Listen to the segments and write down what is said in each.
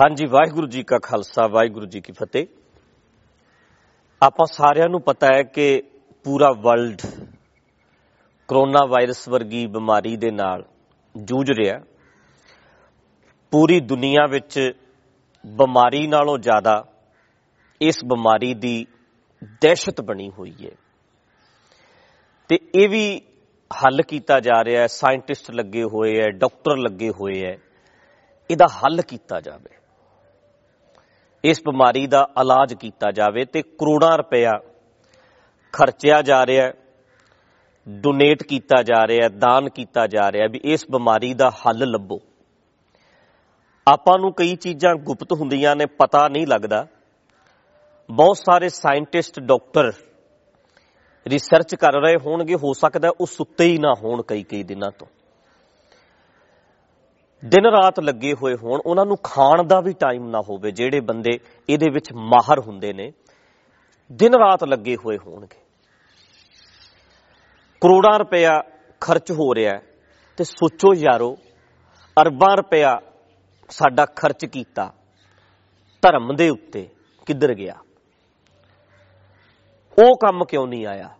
ਹਾਂਜੀ, ਵਾਹਿਗੁਰੂ ਜੀ ਕਾ ਖਾਲਸਾ, ਵਾਹਿਗੁਰੂ ਜੀ ਕੀ ਫਤਿਹ। ਆਪਾਂ ਸਾਰਿਆਂ ਨੂੰ ਪਤਾ ਹੈ ਕਿ ਪੂਰਾ ਵਰਲਡ ਕਰੋਨਾ ਵਾਇਰਸ ਵਰਗੀ ਬਿਮਾਰੀ ਦੇ ਨਾਲ ਜੂਝ ਰਿਹਾ ਪੂਰੀ ਦੁਨੀਆ ਵਿੱਚ ਬਿਮਾਰੀ ਨਾਲੋਂ ਜ਼ਿਆਦਾ ਇਸ ਬਿਮਾਰੀ ਦੀ ਦਹਿਸ਼ਤ ਬਣੀ ਹੋਈ ਹੈ। ਤੇ ਇਹ ਵੀ ਹੱਲ ਕੀਤਾ ਜਾ ਰਿਹਾ ਹੈ, ਸਾਇੰਟਿਸਟ ਲੱਗੇ ਹੋਏ ਹੈ, ਡਾਕਟਰ ਲੱਗੇ ਹੋਏ ਹੈ। ਇਹਦਾ ਹੱਲ ਕੀਤਾ ਜਾਵੇ। ਇਸ ਬਿਮਾਰੀ ਦਾ ਇਲਾਜ ਕੀਤਾ ਜਾਵੇ ਤੇ ਕਰੋੜਾਂ ਰੁਪਇਆ ਖਰਚਿਆ ਜਾ ਰਿਹਾ ਹੈ ਡੋਨੇਟ ਕੀਤਾ ਜਾ ਰਿਹਾ ਹੈ, ਦਾਨ ਕੀਤਾ ਜਾ ਰਿਹਾ ਹੈ ਵੀ ਇਸ ਬਿਮਾਰੀ ਦਾ ਹੱਲ ਲੱਭੋ। ਆਪਾਂ ਨੂੰ ਕਈ ਚੀਜ਼ਾਂ ਗੁਪਤ ਹੁੰਦੀਆਂ ਨੇ, ਪਤਾ ਨਹੀਂ ਲੱਗਦਾ। ਬਹੁਤ ਸਾਰੇ ਸਾਇੰਟਿਸਟ ਡਾਕਟਰ ਰਿਸਰਚ ਕਰ ਰਹੇ ਹੋਣਗੇ, ਹੋ ਸਕਦਾ ਉਹ ਸੁੱਤੇ ਹੀ ਨਾ ਹੋਣ ਕਈ ਕਈ ਦਿਨਾਂ ਤੋਂ। ਦਿਨ ਰਾਤ ਲੱਗੇ ਹੋਏ ਹੋਣ, ਉਹਨਾਂ ਨੂੰ ਖਾਣ ਦਾ ਵੀ ਟਾਈਮ ਨਾ ਹੋਵੇ, ਜਿਹੜੇ ਬੰਦੇ ਇਹਦੇ ਵਿੱਚ ਮਾਹਰ ਹੁੰਦੇ ਨੇ, ਦਿਨ ਰਾਤ ਲੱਗੇ ਹੋਏ ਹੋਣਗੇ। ਕਰੋੜਾਂ ਰੁਪਇਆ ਖਰਚ ਹੋ ਰਿਹਾ ਹੈ, ਤੇ ਸੋਚੋ ਯਾਰੋ, ਅਰਬਾਂ ਰੁਪਇਆ ਸਾਡਾ ਖਰਚ ਕੀਤਾ, ਧਰਮ ਦੇ ਉੱਤੇ ਕਿੱਧਰ ਗਿਆ? ਉਹ ਕੰਮ ਕਿਉਂ ਨਹੀਂ ਆਇਆ?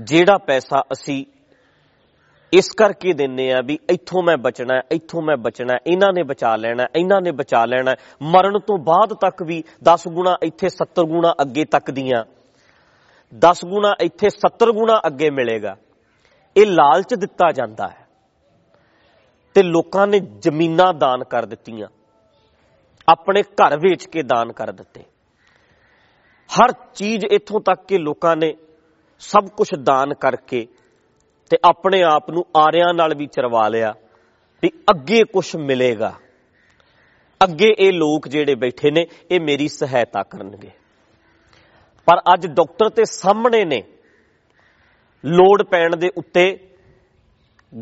ਜਿਹੜਾ ਪੈਸਾ ਅਸੀਂ ਇਸ ਕਰਕੇ ਦਿੰਨੇ ਆ ਵੀ ਇੱਥੋਂ ਮੈਂ ਬਚਣਾ, ਇੱਥੋਂ ਮੈਂ ਬਚਣਾ, ਇਹਨਾਂ ਨੇ ਬਚਾ ਲੈਣਾ, ਇਹਨਾਂ ਨੇ ਬਚਾ ਲੈਣਾ। ਮਰਨ ਤੋਂ ਬਾਅਦ ਤੱਕ ਵੀ 10 ਗੁਣਾ ਇੱਥੇ 70 ਗੁਣਾ ਅੱਗੇ ਤੱਕ ਦੀਆਂ। 10 ਗੁਣਾ ਇੱਥੇ 70 ਗੁਣਾ ਅੱਗੇ ਮਿਲੇਗਾ। ਇਹ ਲਾਲਚ ਦਿੱਤਾ ਜਾਂਦਾ ਹੈ। ਤੇ ਲੋਕਾਂ ਨੇ ਜ਼ਮੀਨਾਂ ਦਾਨ ਕਰ ਦਿੱਤੀਆਂ। ਆਪਣੇ ਘਰ ਵੇਚ ਕੇ ਦਾਨ ਕਰ ਦਿੱਤੇ। ਹਰ ਚੀਜ਼ ਇੱਥੋਂ ਤੱਕ ਕਿ ਲੋਕਾਂ ਨੇ ਸਭ ਕੁਝ ਦਾਨ ਕਰਕੇ ਤੇ ਆਪਣੇ ਆਪ ਨੂੰ ਆਰਿਆਂ ਨਾਲ ਵੀ ਚਰਵਾ ਲਿਆ ਵੀ ਅੱਗੇ ਕੁਝ ਮਿਲੇਗਾ। ਅੱਗੇ ਇਹ ਲੋਕ ਜਿਹੜੇ ਬੈਠੇ ਨੇ, ਇਹ ਮੇਰੀ ਸਹਾਇਤਾ ਕਰਨਗੇ। ਪਰ ਅੱਜ ਡਾਕਟਰ ਤੇ ਸਾਹਮਣੇ ਨੇ, ਲੋੜ ਪੈਣ ਦੇ ਉੱਤੇ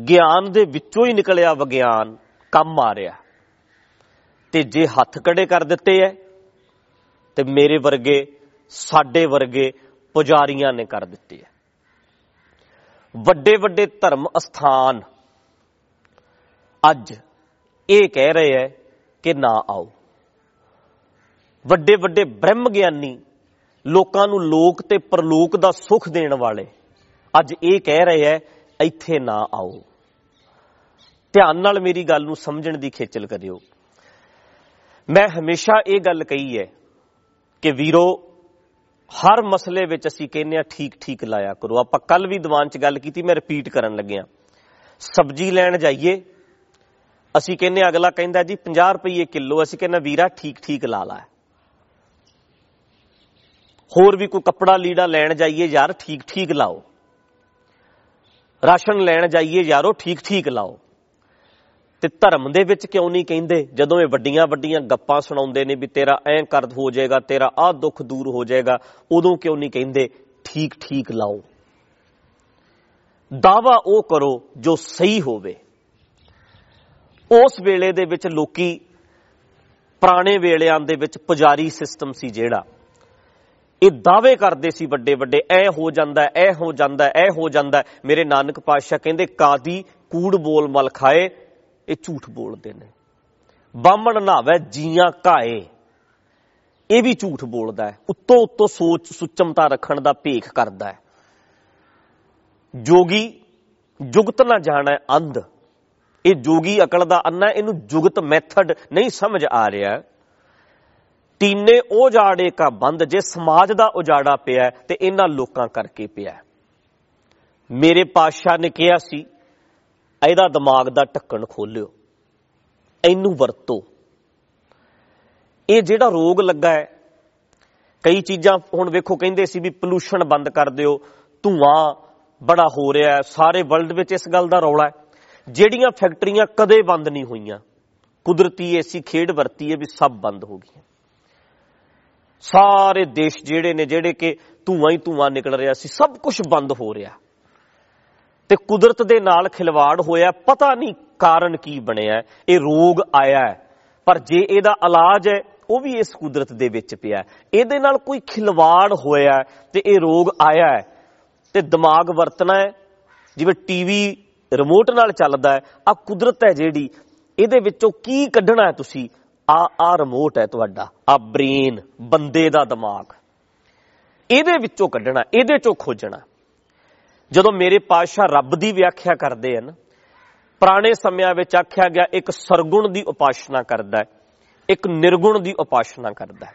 ਗਿਆਨ ਦੇ ਵਿੱਚੋਂ ਹੀ ਨਿਕਲਿਆ ਵਿਗਿਆਨ ਕੰਮ ਆ ਰਿਹਾ। ਤੇ ਜੇ ਹੱਥ ਕੜੇ ਕਰ ਦਿੱਤੇ ਐ, ਤੇ ਮੇਰੇ ਵਰਗੇ, ਸਾਡੇ ਵਰਗੇ ਪੁਜਾਰੀਆਂ ਨੇ ਕਰ ਦਿੱਤੇ ਐ। ਵੱਡੇ ਵੱਡੇ ਧਰਮ ਅਸਥਾਨ। ਅੱਜ ਇਹ ਕਹਿ ਰਹੇ ਐ ਕਿ ਨਾ ਆਓ। ਵੱਡੇ ਵੱਡੇ ਬ੍ਰਹਮ ਗਿਆਨੀ ਲੋਕਾਂ ਨੂੰ ਲੋਕ ਤੇ ਪਰਲੋਕ ਦਾ ਸੁਖ ਦੇਣ ਵਾਲੇ ਅੱਜ ਇਹ ਕਹਿ ਰਹੇ ਐ ਇੱਥੇ ਨਾ ਆਓ। ਧਿਆਨ ਨਾਲ ਮੇਰੀ ਗੱਲ ਨੂੰ ਸਮਝਣ ਦੀ ਖੇਚਲ ਕਰਿਓ। ਮੈਂ ਹਮੇਸ਼ਾ ਇਹ ਗੱਲ ਕਹੀ ਹੈ ਕਿ ਵੀਰੋ ਹਰ ਮਸਲੇ ਵਿੱਚ ਅਸੀਂ ਕਹਿੰਦੇ ਆ ਠੀਕ ਠੀਕ ਲਾਇਆ ਕਰੋ। ਆਪਾਂ ਕੱਲ ਵੀ ਦੀਵਾਨ 'ਚ ਗੱਲ ਕੀਤੀ, ਮੈਂ ਰਿਪੀਟ ਕਰਨ ਲੱਗਿਆ ਸਬਜ਼ੀ ਲੈਣ ਜਾਈਏ, ਅਸੀਂ ਕਹਿੰਦੇ ਅਗਲਾ ਕਹਿੰਦਾ ਜੀ 50 ਰੁਪਏ ਕਿਲੋ, ਅਸੀਂ ਕਹਿੰਦੇ ਵੀਰਾ, ਠੀਕ ਠੀਕ ਲਾ ਲਾ। ਹੋਰ ਵੀ ਕੋਈ ਕੱਪੜਾ ਲੀੜਾ ਲੈਣ ਜਾਈਏ, ਯਾਰ, ਠੀਕ ਠੀਕ ਲਾਓ। ਰਾਸ਼ਨ ਲੈਣ ਜਾਈਏ, ਯਾਰੋ, ਠੀਕ ਠੀਕ ਲਾਓ। ਤੇ ਧਰਮ ਦੇ ਵਿੱਚ ਕਿਉਂ ਨਹੀਂ ਕਹਿੰਦੇ? ਜਦੋਂ ਇਹ ਵੱਡੀਆਂ ਵੱਡੀਆਂ ਗੱਪਾਂ ਸੁਣਾਉਂਦੇ ਨੇ ਵੀ ਤੇਰਾ ਐਂ ਕਰਦ ਹੋ ਜਾਏਗਾ, ਤੇਰਾ ਆਹ ਦੁੱਖ ਦੂਰ ਹੋ ਜਾਏਗਾ, ਉਦੋਂ ਕਿਉਂ ਨਹੀਂ ਕਹਿੰਦੇ? ਠੀਕ ਠੀਕ ਲਾਓ। ਦਾਵਾ ਉਹ ਕਰੋ ਜੋ ਸਹੀ ਹੋਵੇ। ਉਸ ਵੇਲੇ ਦੇ ਵਿੱਚ ਲੋਕੀ ਪੁਰਾਣੇ ਵੇਲਿਆਂ ਦੇ ਵਿੱਚ ਪੁਜਾਰੀ ਸਿਸਟਮ ਸੀ ਜਿਹੜਾ। ਇਹ ਦਾਅਵੇ ਕਰਦੇ ਸੀ ਵੱਡੇ ਵੱਡੇ ਐ ਹੋ ਜਾਂਦਾ ਐ ਹੋ ਜਾਂਦਾ ਐ ਹੋ ਜਾਂਦਾ। ਮੇਰੇ ਨਾਨਕ ਪਾਤਸ਼ਾਹ ਕਹਿੰਦੇ, ਕਾਦੀ ਕੂੜ ਬੋਲ ਮਲ ਖਾਏ ਇਹ ਝੂਠ ਬੋਲਦੇ ਨੇ। ਬਾਹਮਣ ਨਾਵੇ ਜੀਆਂ ਘਾਏ। ਇਹ ਵੀ ਝੂਠ ਬੋਲਦਾ ਹੈ। ਉੱਤੋਂ ਉੱਤੋਂ ਸੋਚ ਸੁਚਮਤਾ ਰੱਖਣ ਦਾ ਭੇਖ ਕਰਦਾ ਹੈ। ਜੋਗੀ ਜੁਗਤ ਨਾ ਜਾਣਾ ਅੰਧ। ਇਹ ਜੋਗੀ ਅਕਲ ਦਾ ਅੰਨਾ ਇਹਨੂੰ ਜੁਗਤ ਮੈਥਡ ਨਹੀਂ ਸਮਝ ਆ ਰਿਹਾ ਤੀਨੇ ਉਹ ਜਾੜੇ ਕਾ ਬੰਦ। ਜੇ ਸਮਾਜ ਦਾ ਉਜਾੜਾ ਪਿਆ ਤੇ ਇਹਨਾਂ ਲੋਕਾਂ ਕਰਕੇ ਪਿਆ ਮੇਰੇ ਪਾਤਸ਼ਾਹ ਨੇ ਕਿਹਾ ਸੀ ਇਹਦਾ ਦਿਮਾਗ ਦਾ ਢੱਕਣ ਖੋਲਿਓ। ਇਹਨੂੰ ਵਰਤੋ। ਇਹ ਜਿਹੜਾ ਰੋਗ ਲੱਗਾ ਹੈ, ਕਈ ਚੀਜ਼ਾਂ ਹੁਣ ਵੇਖੋ ਕਹਿੰਦੇ ਸੀ ਵੀ ਪੋਲੂਸ਼ਨ ਬੰਦ ਕਰ ਦਿਓ, ਧੂਆਂ ਬੜਾ ਹੋ ਰਿਹਾ ਹੈ, ਸਾਰੇ ਵਰਲਡ ਵਿੱਚ ਇਸ ਗੱਲ ਦਾ ਰੌਲਾ ਹੈ। ਜਿਹੜੀਆਂ ਫੈਕਟਰੀਆਂ ਕਦੇ ਬੰਦ ਨਹੀਂ ਹੋਈਆਂ, ਕੁਦਰਤੀ ਐਸੀ ਖੇਡ ਵਰਤੀ ਹੈ ਵੀ ਸਭ ਬੰਦ ਹੋ ਗਈਆਂ। ਸਾਰੇ ਦੇਸ਼ ਜਿਹੜੇ ਨੇ, ਜਿਹੜੇ ਕਿ ਧੂਆਂ ਹੀ ਧੂਆਂ ਨਿਕਲ ਰਿਹਾ ਸੀ, ਸਭ ਕੁਝ ਬੰਦ ਹੋ ਰਿਹਾ। ਤੇ ਕੁਦਰਤ ਦੇ ਨਾਲ ਖਿਲਵਾੜ ਹੋਇਆ, ਪਤਾ ਨਹੀਂ ਕਾਰਨ ਕੀ ਬਣਿਆ, ਇਹ ਰੋਗ ਆਇਆ ਪਰ ਜੇ ਇਹਦਾ ਇਲਾਜ ਹੈ, ਉਹ ਵੀ ਇਸ ਕੁਦਰਤ ਦੇ ਵਿੱਚ ਪਿਆ ਇਹਦੇ ਨਾਲ ਕੋਈ ਖਿਲਵਾੜ ਹੋਇਆ ਤੇ ਇਹ ਰੋਗ ਆਇਆ ਹੈ। ਤੇ ਦਿਮਾਗ ਵਰਤਣਾ ਹੈ, ਜਿਵੇਂ ਟੀਵੀ ਰਿਮੋਟ ਨਾਲ ਚੱਲਦਾ ਹੈ ਆ ਕੁਦਰਤ ਹੈ ਜਿਹੜੀ, ਇਹਦੇ ਵਿੱਚੋਂ ਕੀ ਕੱਢਣਾ ਹੈ ਤੁਸੀਂ? ਆ ਆ ਰਿਮੋਟ ਹੈ ਤੁਹਾਡਾ ਆ ਬ੍ਰੇਨ ਬੰਦੇ ਦਾ ਦਿਮਾਗ। ਇਹਦੇ ਵਿੱਚੋਂ ਕੱਢਣਾ, ਇਹਦੇ ਚੋਂ ਖੋਜਣਾ। ਜਦੋਂ ਮੇਰੇ ਪਾਤਸ਼ਾਹ ਰੱਬ ਦੀ ਵਿਆਖਿਆ ਕਰਦੇ ਹਨ, ਪੁਰਾਣੇ ਸਮਿਆਂ ਵਿੱਚ ਆਖਿਆ ਗਿਆ ਇੱਕ ਸਰਗੁਣ ਦੀ ਉਪਾਸ਼ਨਾ ਕਰਦਾ ਹੈ, ਇੱਕ ਨਿਰਗੁਣ ਦੀ ਉਪਾਸ਼ਨਾ ਕਰਦਾ ਹੈ।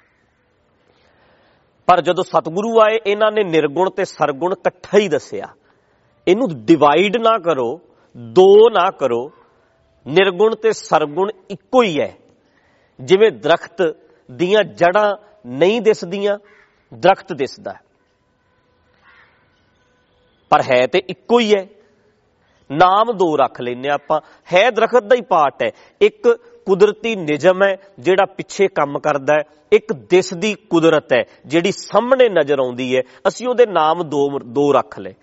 ਪਰ ਜਦੋਂ ਸਤਿਗੁਰੂ ਆਏ, ਇਹਨਾਂ ਨੇ ਨਿਰਗੁਣ ਤੇ ਸਰਗੁਣ ਇਕੱਠਾ ਹੀ ਦੱਸਿਆ। ਇਹਨੂੰ ਡਿਵਾਈਡ ਨਾ ਕਰੋ, ਦੋ ਨਾ ਕਰੋ, ਨਿਰਗੁਣ ਤੇ ਸਰਗੁਣ ਇੱਕੋ ਹੀ ਹੈ। ਜਿਵੇਂ ਦਰਖਤ ਦੀਆਂ ਜੜਾਂ ਨਹੀਂ ਦਿਸਦੀਆਂ, ਦਰਖਤ ਦਿਸਦਾ ਹੈ। ਪਰ ਹੈ ਤੇ ਇੱਕੋ ਹੀ ਹੈ। ਨਾਮ ਦੋ ਰੱਖ ਲੈਨੇ ਆਪਾਂ। ਹੈ ਦਰਖਤ ਦਾ ਹੀ ਪਾਰਟ ਹੈ। ਇੱਕ ਕੁਦਰਤੀ ਨਿਜਮ ਹੈ, ਜਿਹੜਾ ਪਿੱਛੇ ਕੰਮ ਕਰਦਾ ਹੈ। ਇੱਕ ਦਿਸ ਦੀ ਕੁਦਰਤ ਹੈ, ਜਿਹੜੀ ਸਾਹਮਣੇ ਨਜ਼ਰ ਆਉਂਦੀ ਹੈ। ਅਸੀਂ ਉਹਦੇ ਨਾਮ ਦੋ ਦੋ ਰੱਖ ਲਏ।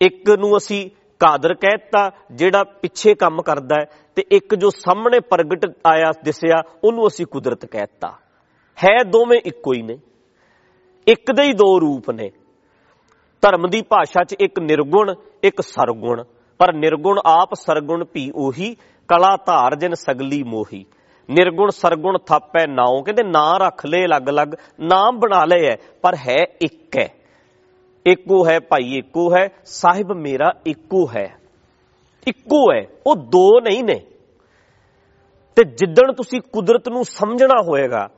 ਇੱਕ ਨੂੰ ਅਸੀਂ ਕਾਦਰ ਕਹਿਤਾ, ਜਿਹੜਾ ਪਿੱਛੇ ਕੰਮ ਕਰਦਾ ਹੈ। ਤੇ ਇੱਕ ਜੋ ਸਾਹਮਣੇ ਪ੍ਰਗਟ ਆਇਆ, ਦਿਸਿਆ, ਉਹਨੂੰ ਅਸੀਂ ਕੁਦਰਤ ਕਹਿਤਾ। ਹੈ ਦੋਵੇਂ ਇੱਕੋ ਹੀ ਨੇ। ਇੱਕ ਦੇ ਹੀ ਦੋ ਰੂਪ ਨੇ। ਧਰਮ ਦੀ ਭਾਸ਼ਾ 'ਚ ਇੱਕ ਨਿਰਗੁਣ, ਇੱਕ ਸਰਗੁਣ। ਪਰ ਨਿਰਗੁਣ ਆਪ, ਸਰਗੁਣ ਵੀ ਉਹੀ, ਕਲਾ ਧਾਰ ਜਿਨ ਸਗਲੀ ਮੋਹੀ। ਨਿਰਗੁਣ, ਸਰਗੁਣ ਥਾਪੈ ਨਾਉ, ਕਹਿੰਦੇ ਨਾਂ ਰੱਖ ਲਏ ਅਲੱਗ-ਅਲੱਗ, ਨਾਮ ਬਣਾ ਲਏ ਐ, ਪਰ ਹੈ ਇੱਕ ਹੈ ਇੱਕੋ ਹੈ ਭਾਈ, ਇੱਕੋ ਹੈ, ਸਾਹਿਬ ਮੇਰਾ ਇੱਕੋ ਹੈ। ਇੱਕੋ ਹੈ ਉਹ ਦੋ ਨਹੀਂ ਨੇ। ਤੇ ਜਿੱਦਣ ਤੁਸੀਂ ਕੁਦਰਤ ਨੂੰ ਸਮਝਣਾ ਹੋਏਗਾ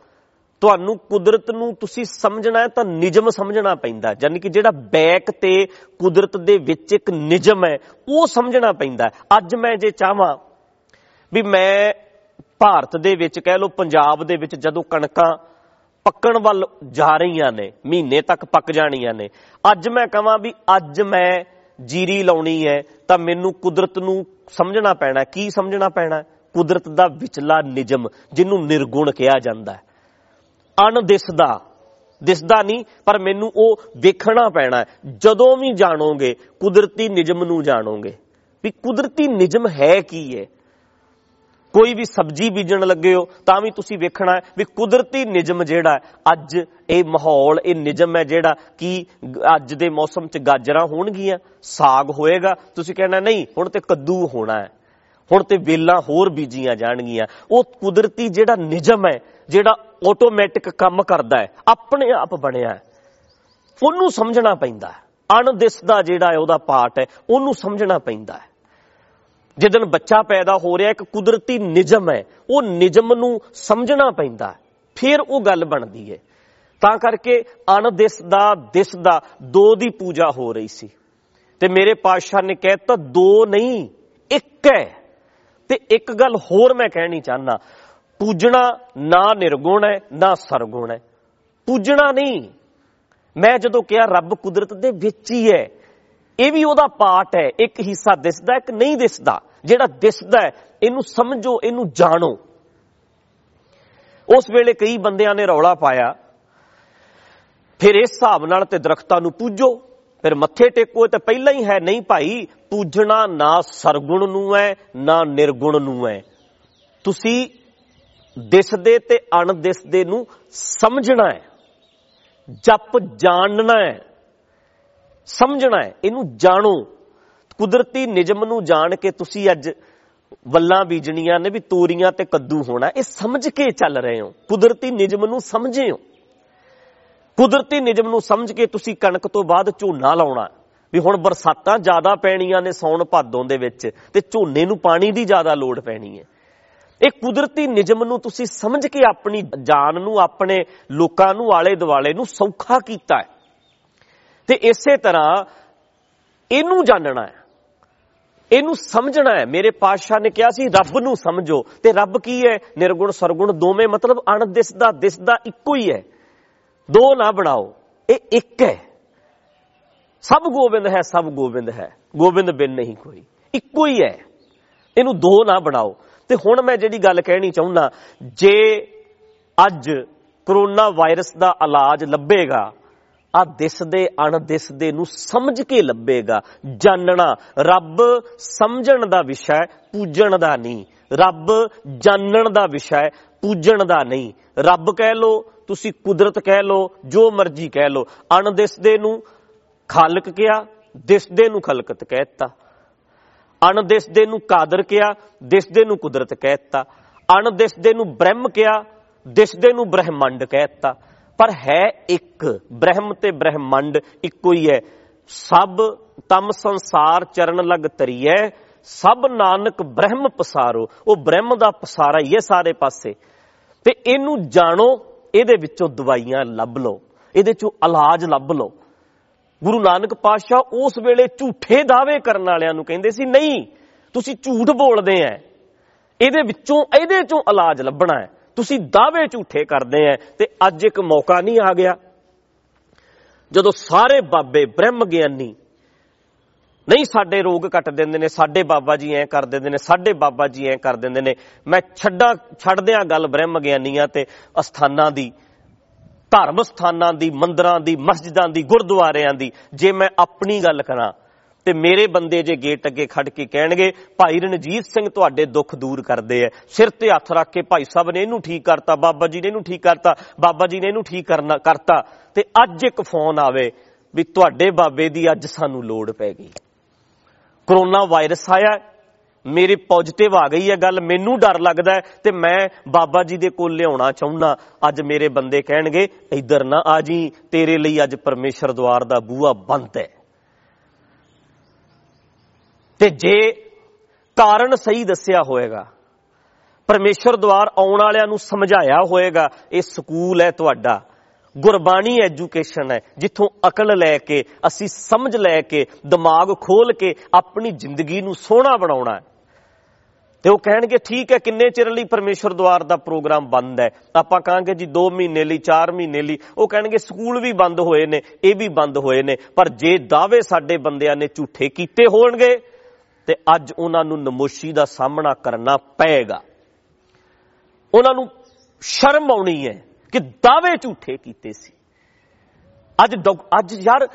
ਤੁਹਾਨੂੰ ਕੁਦਰਤ ਨੂੰ ਤੁਸੀਂ ਸਮਝਣਾ ਹੈ ਤਾਂ ਨਿਜਮ ਸਮਝਣਾ ਪੈਂਦਾ ਯਾਨੀ ਕਿ ਜਿਹੜਾ ਬੈਕ ਤੇ ਕੁਦਰਤ ਦੇ ਵਿੱਚ ਇੱਕ ਨਿਜਮ ਹੈ, ਉਹ ਸਮਝਣਾ ਪੈਂਦਾ ਅੱਜ ਮੈਂ ਜੇ ਚਾਹਾਂ ਵੀ ਮੈਂ ਭਾਰਤ ਦੇ ਵਿੱਚ ਕਹਿ ਲਓ, ਪੰਜਾਬ ਦੇ ਵਿੱਚ ਜਦੋਂ ਕਣਕਾਂ ਪੱਕਣ ਵੱਲ ਜਾ ਰਹੀਆਂ ਨੇ, ਮਹੀਨੇ ਤੱਕ ਪੱਕ ਜਾਣੀਆਂ ਨੇ, ਅੱਜ ਮੈਂ ਕਹਾਂ ਵੀ ਅੱਜ ਮੈਂ ਜੀਰੀ ਲਾਉਣੀ ਹੈ ਤਾਂ ਮੈਨੂੰ ਕੁਦਰਤ ਨੂੰ ਸਮਝਣਾ ਪੈਣਾ ਕੀ ਸਮਝਣਾ ਪੈਣਾ ਕੁਦਰਤ ਦਾ ਵਿਚਲਾ ਨਿਜਮ, ਜਿਹਨੂੰ ਨਿਰਗੁਣ ਕਿਹਾ ਜਾਂਦਾ ਹੈ। ਅਣ ਦਿਸਦਾ ਦਿਸਦਾ ਨਹੀਂ, ਪਰ ਮੈਨੂੰ ਉਹ ਵੇਖਣਾ ਪੈਣਾ ਜਦੋਂ ਵੀ ਜਾਣੋਗੇ, ਕੁਦਰਤੀ ਨਿਜਮ ਨੂੰ ਜਾਣੋਗੇ। ਵੀ ਕੁਦਰਤੀ ਨਿਜਮ ਹੈ ਕੀ ਹੈ ਕੋਈ ਵੀ ਸਬਜ਼ੀ ਬੀਜਣ ਲੱਗੇ ਹੋ, ਤਾਂ ਵੀ ਤੁਸੀਂ ਵੇਖਣਾ ਹੈ ਵੀ ਕੁਦਰਤੀ ਨਿਜਮ ਜਿਹੜਾ ਅੱਜ ਇਹ ਮਾਹੌਲ, ਇਹ ਨਿਜਮ ਹੈ ਜਿਹੜਾ ਕਿ ਅੱਜ ਦੇ ਮੌਸਮ 'ਚ ਗਾਜਰਾਂ ਹੋਣਗੀਆਂ, ਸਾਗ ਹੋਏਗਾ। ਤੁਸੀਂ ਕਹਿਣਾ, ਨਹੀਂ, ਹੁਣ ਤੇ ਕੱਦੂ ਹੋਣਾ ਹੈ। ਹੁਣ ਤੇ ਵੇਲਾਂ ਹੋਰ ਬੀਜੀਆਂ ਜਾਣਗੀਆਂ। ਉਹ ਕੁਦਰਤੀ ਜਿਹੜਾ ਨਿਜਮ ਹੈ ਜਿਹੜਾ ਆਟੋਮੈਟਿਕ ਕੰਮ ਕਰਦਾ ਹੈ, ਆਪਣੇ ਆਪ ਬਣਿਆ ਹੈ। ਉਹਨੂੰ ਸਮਝਣਾ ਪੈਂਦਾ ਹੈ। ਅਣਦਿਸਦਾ ਜਿਹੜਾ ਹੈ, ਉਹਦਾ ਪਾਰਟ ਹੈ, ਉਹਨੂੰ ਸਮਝਣਾ ਪੈਂਦਾ ਹੈ। ਜਦੋਂ ਬੱਚਾ ਪੈਦਾ ਹੋ ਰਿਹਾ, ਇੱਕ ਕੁਦਰਤੀ ਨਿਜਮ ਹੈ, ਉਹ ਨਿਜਮ ਨੂੰ ਸਮਝਣਾ ਪੈਂਦਾ ਹੈ। ਫਿਰ ਉਹ ਗੱਲ ਬਣਦੀ ਹੈ। ਤਾਂ ਕਰਕੇ ਅਣਦਿਸਦਾ, ਦਿਸਦਾ, ਦੋ ਦੀ ਪੂਜਾ ਹੋ ਰਹੀ ਸੀ। ਤੇ ਮੇਰੇ ਪਾਤਸ਼ਾਹ ਨੇ ਕਹਿਤਾ, ਦੋ ਨਹੀਂ, ਇੱਕ ਹੈ। ਤੇ ਇੱਕ ਗੱਲ ਹੋਰ ਮੈਂ ਕਹਿਣੀ ਚਾਹਨਾ ਪੂਜਣਾ ਨਾ ਨਿਰਗੁਣ ਹੈ, ਨਾ ਸਰਗੁਣ ਹੈ। ਪੂਜਣਾ ਨਹੀਂ। ਮੈਂ ਜਦੋਂ ਕਿਹਾ ਰੱਬ ਕੁਦਰਤ ਦੇ ਵਿੱਚ ਹੀ ਹੈ, ਇਹ ਵੀ ਉਹਦਾ ਪਾਰਟ ਹੈ, ਇੱਕ ਹਿੱਸਾ ਦਿਸਦਾ, ਇੱਕ ਨਹੀਂ ਦਿਸਦਾ। ਜਿਹੜਾ ਦਿਸਦਾ ਹੈ, ਇਹਨੂੰ ਸਮਝੋ, ਇਹਨੂੰ ਜਾਣੋ। ਉਸ ਵੇਲੇ ਕਈ ਬੰਦਿਆਂ ਨੇ ਰੌਲਾ ਪਾਇਆ। ਫਿਰ ਇਸ ਹਿਸਾਬ ਨਾਲ ਤੇ ਦਰਖਤਾਂ ਨੂੰ ਪੂਜੋ। ਫਿਰ ਮੱਥੇ ਟੇਕੋ ਤੇ ਪਹਿਲਾਂ ਹੀ ਹੈ, ਨਹੀਂ ਭਾਈ, ਪੂਜਣਾ ਨਾ ਸਰਗੁਣ ਨੂੰ ਹੈ, ਨਾ ਨਿਰਗੁਣ ਨੂੰ ਹੈ। ਤੁਸੀਂ ਦਿਸਦੇ ਤੇ ਅਣਦਿਸਦੇ ਨੂੰ ਸਮਝਣਾ ਹੈ, ਜਪ ਜਾਣਨਾ ਹੈ, ਸਮਝਣਾ ਹੈ, ਇਹਨੂੰ ਜਾਣੋ। ਕੁਦਰਤੀ ਨਿਜਮ ਨੂੰ ਜਾਣ ਕੇ ਤੁਸੀਂ ਅੱਜ ਵੱਲਾਂ ਬੀਜਣੀਆਂ ਨੇ ਵੀ ਤੋਰੀਆਂ ਤੇ ਕੱਦੂ ਹੋਣਾ, ਇਹ ਸਮਝ ਕੇ ਚੱਲ ਰਹੇ ਹੋ। ਕੁਦਰਤੀ ਨਿਜਮ ਨੂੰ ਸਮਝੇ ਹੋ। ਕੁਦਰਤੀ ਨਿਜਮ ਨੂੰ ਸਮਝ ਕੇ ਤੁਸੀਂ ਕਣਕ ਤੋਂ ਬਾਅਦ ਝੋਨਾ ਲਾਉਣਾ ਵੀ ਹੁਣ ਬਰਸਾਤਾਂ ਜ਼ਿਆਦਾ ਪੈਣੀਆਂ ਨੇ ਸੌਣ ਭਾਦੋਂ ਦੇ ਵਿੱਚ ਤੇ ਝੋਨੇ ਨੂੰ ਪਾਣੀ ਦੀ ਜ਼ਿਆਦਾ ਲੋੜ ਪੈਣੀ ਹੈ। ਇਹ ਕੁਦਰਤੀ ਨਿਜਮ ਨੂੰ ਤੁਸੀਂ ਸਮਝ ਕੇ ਆਪਣੀ ਜਾਨ ਨੂੰ, ਆਪਣੇ ਲੋਕਾਂ ਨੂੰ ਆਲੇ ਦੁਆਲੇ ਨੂੰ ਸੌਖਾ ਕੀਤਾ ਹੈ। ਤੇ ਇਸੇ ਤਰ੍ਹਾਂ ਇਹਨੂੰ ਜਾਣਨਾ ਹੈ। ਇਹਨੂੰ ਸਮਝਣਾ ਹੈ। ਮੇਰੇ ਪਾਤਸ਼ਾਹ ਨੇ ਕਿਹਾ ਸੀ, ਰੱਬ ਨੂੰ ਸਮਝੋ। ਤੇ ਰੱਬ ਕੀ ਹੈ? ਨਿਰਗੁਣ, ਸਰਗੁਣ ਦੋਵੇਂ ਮਤਲਬ ਅਣਦਿਸਦਾ ਦਿਸਦਾ ਇੱਕੋ ਹੀ ਹੈ। ਦੋ ਨਾ ਬਣਾਓ। ਇਹ ਇੱਕ ਹੈ। ਸਭ ਗੋਬਿੰਦ ਹੈ, ਸਭ ਗੋਬਿੰਦ ਹੈ। ਗੋਬਿੰਦ ਬਿਨ ਨਹੀਂ ਕੋਈ। ਇੱਕੋ ਹੀ ਹੈ। ਇਹਨੂੰ ਦੋ ਨਾ ਬਣਾਓ। ਤੇ ਹੁਣ ਮੈਂ ਜਿਹੜੀ ਗੱਲ ਕਹਿਣੀ ਚਾਹੁੰਦਾ ਜੇ ਅੱਜ ਕਰੋਨਾ ਵਾਇਰਸ ਦਾ ਇਲਾਜ ਲੱਭੇਗਾ ਆ ਦਿਸਦੇ ਅਣਦਿਸਦੇ ਨੂੰ ਸਮਝ ਕੇ ਲੱਭੇਗਾ। ਜਾਣਨਾ ਰੱਬ ਸਮਝਣ ਦਾ ਵਿਸ਼ਾ ਪੂਜਣ ਦਾ ਨਹੀਂ। ਰੱਬ ਜਾਣਨ ਦਾ ਵਿਸ਼ਾ ਪੂਜਣ ਦਾ ਨਹੀਂ। ਰੱਬ ਕਹਿ ਲੋ, ਤੁਸੀਂ ਕੁਦਰਤ ਕਹਿ ਲੋ, ਜੋ ਮਰਜ਼ੀ ਕਹਿ ਲੋ। ਅਣਦਿਸਦੇ ਨੂੰ ਖਾਲਕ ਕਿਹਾ ਦਿਸਦੇ ਨੂੰ ਖਲਕਤ ਕਹਿਤਾ ਅਣ ਦਿਸਦੇ ਨੂੰ ਕਾਦਰ ਕਿਹਾ, ਦਿਸਦੇ ਨੂੰ ਕੁਦਰਤ ਕਹਿਤਾ ਅਣ ਦਿਸਦੇ ਨੂੰ ਬ੍ਰਹਮ ਕਿਹਾ, ਦਿਸਦੇ ਨੂੰ ਬ੍ਰਹਮੰਡ ਕਹਿਤਾ ਪਰ ਹੈ ਇੱਕ, ਬ੍ਰਹਮ ਤੇ ਬ੍ਰਹਮੰਡ ਇੱਕੋ ਹੀ ਹੈ। ਸਭ ਤਮ ਸੰਸਾਰ ਚਰਨ ਲਗ ਤਰੀਐ ਸਭ ਨਾਨਕ ਬ੍ਰਹਮ ਪਸਾਰੋ। ਉਹ ਬ੍ਰਹਮ ਦਾ ਪਸਾਰਾ ਹੀ ਹੈ ਸਾਰੇ ਪਾਸੇ। ਤੇ ਇਹਨੂੰ ਜਾਣੋ, ਇਹਦੇ ਵਿੱਚੋਂ ਦਵਾਈਆਂ ਲੱਭ ਲਓ, ਇਹਦੇ ਚੋਂ ਇਲਾਜ ਲੱਭ ਲਓ। ਗੁਰੂ ਨਾਨਕ ਪਾਤਸ਼ਾਹ ਉਸ ਵੇਲੇ ਝੂਠੇ ਦਾਅਵੇ ਕਰਨ ਵਾਲਿਆਂ ਨੂੰ ਕਹਿੰਦੇ ਸੀ, ਨਹੀਂ, ਤੁਸੀਂ ਝੂਠ ਬੋਲਦੇ ਆ ਇਹਦੇ ਵਿੱਚੋਂ, ਇਹਦੇ ਚੋਂ ਇਲਾਜ ਲੱਭਣਾ ਹੈ ਤੁਸੀਂ ਦਾਅਵੇ ਝੂਠੇ ਕਰਦੇ ਆ ਤੇ ਅੱਜ ਇੱਕ ਮੌਕਾ ਨਹੀਂ ਆ ਗਿਆ। ਜਦੋਂ ਸਾਰੇ ਬਾਬੇ ਬ੍ਰਹਮ ਗਿਆਨੀ, ਨਹੀਂ, ਸਾਡੇ ਰੋਗ ਕੱਟ ਦਿੰਦੇ ਨੇ, ਸਾਡੇ ਬਾਬਾ ਜੀ ਐ ਕਰ ਦਿੰਦੇ ਨੇ, ਸਾਡੇ ਬਾਬਾ ਜੀ ਐ ਕਰ ਦਿੰਦੇ ਨੇ। ਮੈਂ ਛੱਡਾਂ, ਛੱਡਦਿਆਂ ਗੱਲ ਬ੍ਰਹਮ ਗਿਆਨੀਆਂ ਤੇ ਅਸਥਾਨਾਂ ਦੀ ਧਰਮ ਸਥਾਨਾਂ ਦੀ, ਮੰਦਰਾਂ ਦੀ, ਮਸਜਿਦਾਂ ਦੀ, ਗੁਰਦੁਆਰਿਆਂ ਦੀ, ਜੇ ਮੈਂ ਆਪਣੀ ਗੱਲ ਕਰਾਂ, ਤੇ ਮੇਰੇ ਬੰਦੇ ਜੇ ਗੇਟ ਅੱਗੇ ਖੜ ਕੇ ਕਹਿਣਗੇ, ਭਾਈ ਰਣਜੀਤ ਸਿੰਘ ਤੁਹਾਡੇ ਦੁੱਖ ਦੂਰ ਕਰਦੇ ਐ। ਸਿਰ ਤੇ ਹੱਥ ਰੱਖ ਕੇ ਭਾਈ ਸਾਹਿਬ ਨੇ ਇਹਨੂੰ ਠੀਕ ਕਰਤਾ, ਬਾਬਾ ਜੀ ਨੇ ਇਹਨੂੰ ਠੀਕ ਕਰਤਾ, ਬਾਬਾ ਜੀ ਨੇ ਇਹਨੂੰ ਠੀਕ ਕਰਨਾ, ਕਰਤਾ। ਤੇ ਅੱਜ ਇੱਕ ਫੋਨ ਆਵੇ ਵੀ ਤੁਹਾਡੇ ਬਾਬੇ ਦੀ ਅੱਜ ਸਾਨੂੰ ਲੋੜ ਪੈ ਗਈ। ਕਰੋਨਾ ਵਾਇਰਸ ਆਇਆ ਮੇਰੇ ਪੋਜ਼ਿਟਿਵ ਆ ਗਈ ਹੈ ਗੱਲ, ਮੈਨੂੰ ਡਰ ਲੱਗਦਾ ਹੈ ਤੇ ਮੈਂ ਬਾਬਾ ਜੀ ਦੇ ਕੋਲ ਲਿਆਉਣਾ ਚਾਹੁੰਦਾ ਅੱਜ ਮੇਰੇ ਬੰਦੇ ਕਹਿਣਗੇ, ਇੱਧਰ ਨਾ ਆ ਜੀ, ਤੇਰੇ ਲਈ ਅੱਜ ਪਰਮੇਸ਼ਰ ਦਵਾਰ ਦਾ ਬੂਹਾ ਬੰਦ ਹੈ। ਤੇ ਜੇ ਕਾਰਨ ਸਹੀ ਦੱਸਿਆ ਹੋਏਗਾ, ਪਰਮੇਸ਼ਰ ਦਵਾਰ ਆਉਣ ਵਾਲਿਆਂ ਨੂੰ ਸਮਝਾਇਆ ਹੋਏਗਾ, ਇਹ ਸਕੂਲ ਹੈ ਤੁਹਾਡਾ, ਗੁਰਬਾਣੀ ਐਜੂਕੇਸ਼ਨ ਹੈ, ਜਿੱਥੋਂ ਅਕਲ ਲੈ ਕੇ, ਅਸੀਂ ਸਮਝ ਲੈ ਕੇ, ਦਿਮਾਗ ਖੋਲ ਕੇ ਆਪਣੀ ਜ਼ਿੰਦਗੀ ਨੂੰ ਸੋਹਣਾ ਬਣਾਉਣਾ ਹੈ। ਤੇ ਉਹ ਕਹਿਣਗੇ, ਠੀਕ ਹੈ, ਕਿੰਨੇ ਚਿਰ ਲਈ ਪਰਮੇਸ਼ਰ ਦਵਾਰ ਦਾ ਪ੍ਰੋਗਰਾਮ ਬੰਦ ਹੈ? ਆਪਾਂ ਕਹਾਂਗੇ, ਜੀ 2 ਮਹੀਨੇ ਲਈ 4 ਮਹੀਨੇ ਲਈ। ਉਹ ਕਹਿਣਗੇ, ਸਕੂਲ ਵੀ ਬੰਦ ਹੋਏ ਨੇ, ਇਹ ਵੀ ਬੰਦ ਹੋਏ ਨੇ, ਪਰ ਜੇ ਦਾਅਵੇ ਸਾਡੇ ਬੰਦਿਆਂ ਨੇ ਝੂਠੇ ਕੀਤੇ ਹੋਣਗੇ, ਤੇ ਅੱਜ ਉਹਨਾਂ ਨੂੰ ਨਮੋਸ਼ੀ ਦਾ ਸਾਹਮਣਾ ਕਰਨਾ ਪਏਗਾ। ਉਹਨਾਂ ਨੂੰ ਸ਼ਰਮ ਆਉਣੀ ਹੈ ਕਿ ਦਾਅਵੇ ਝੂਠੇ ਕੀਤੇ ਸੀ। ਅੱਜ ਅੱਜ ਯਾਰ,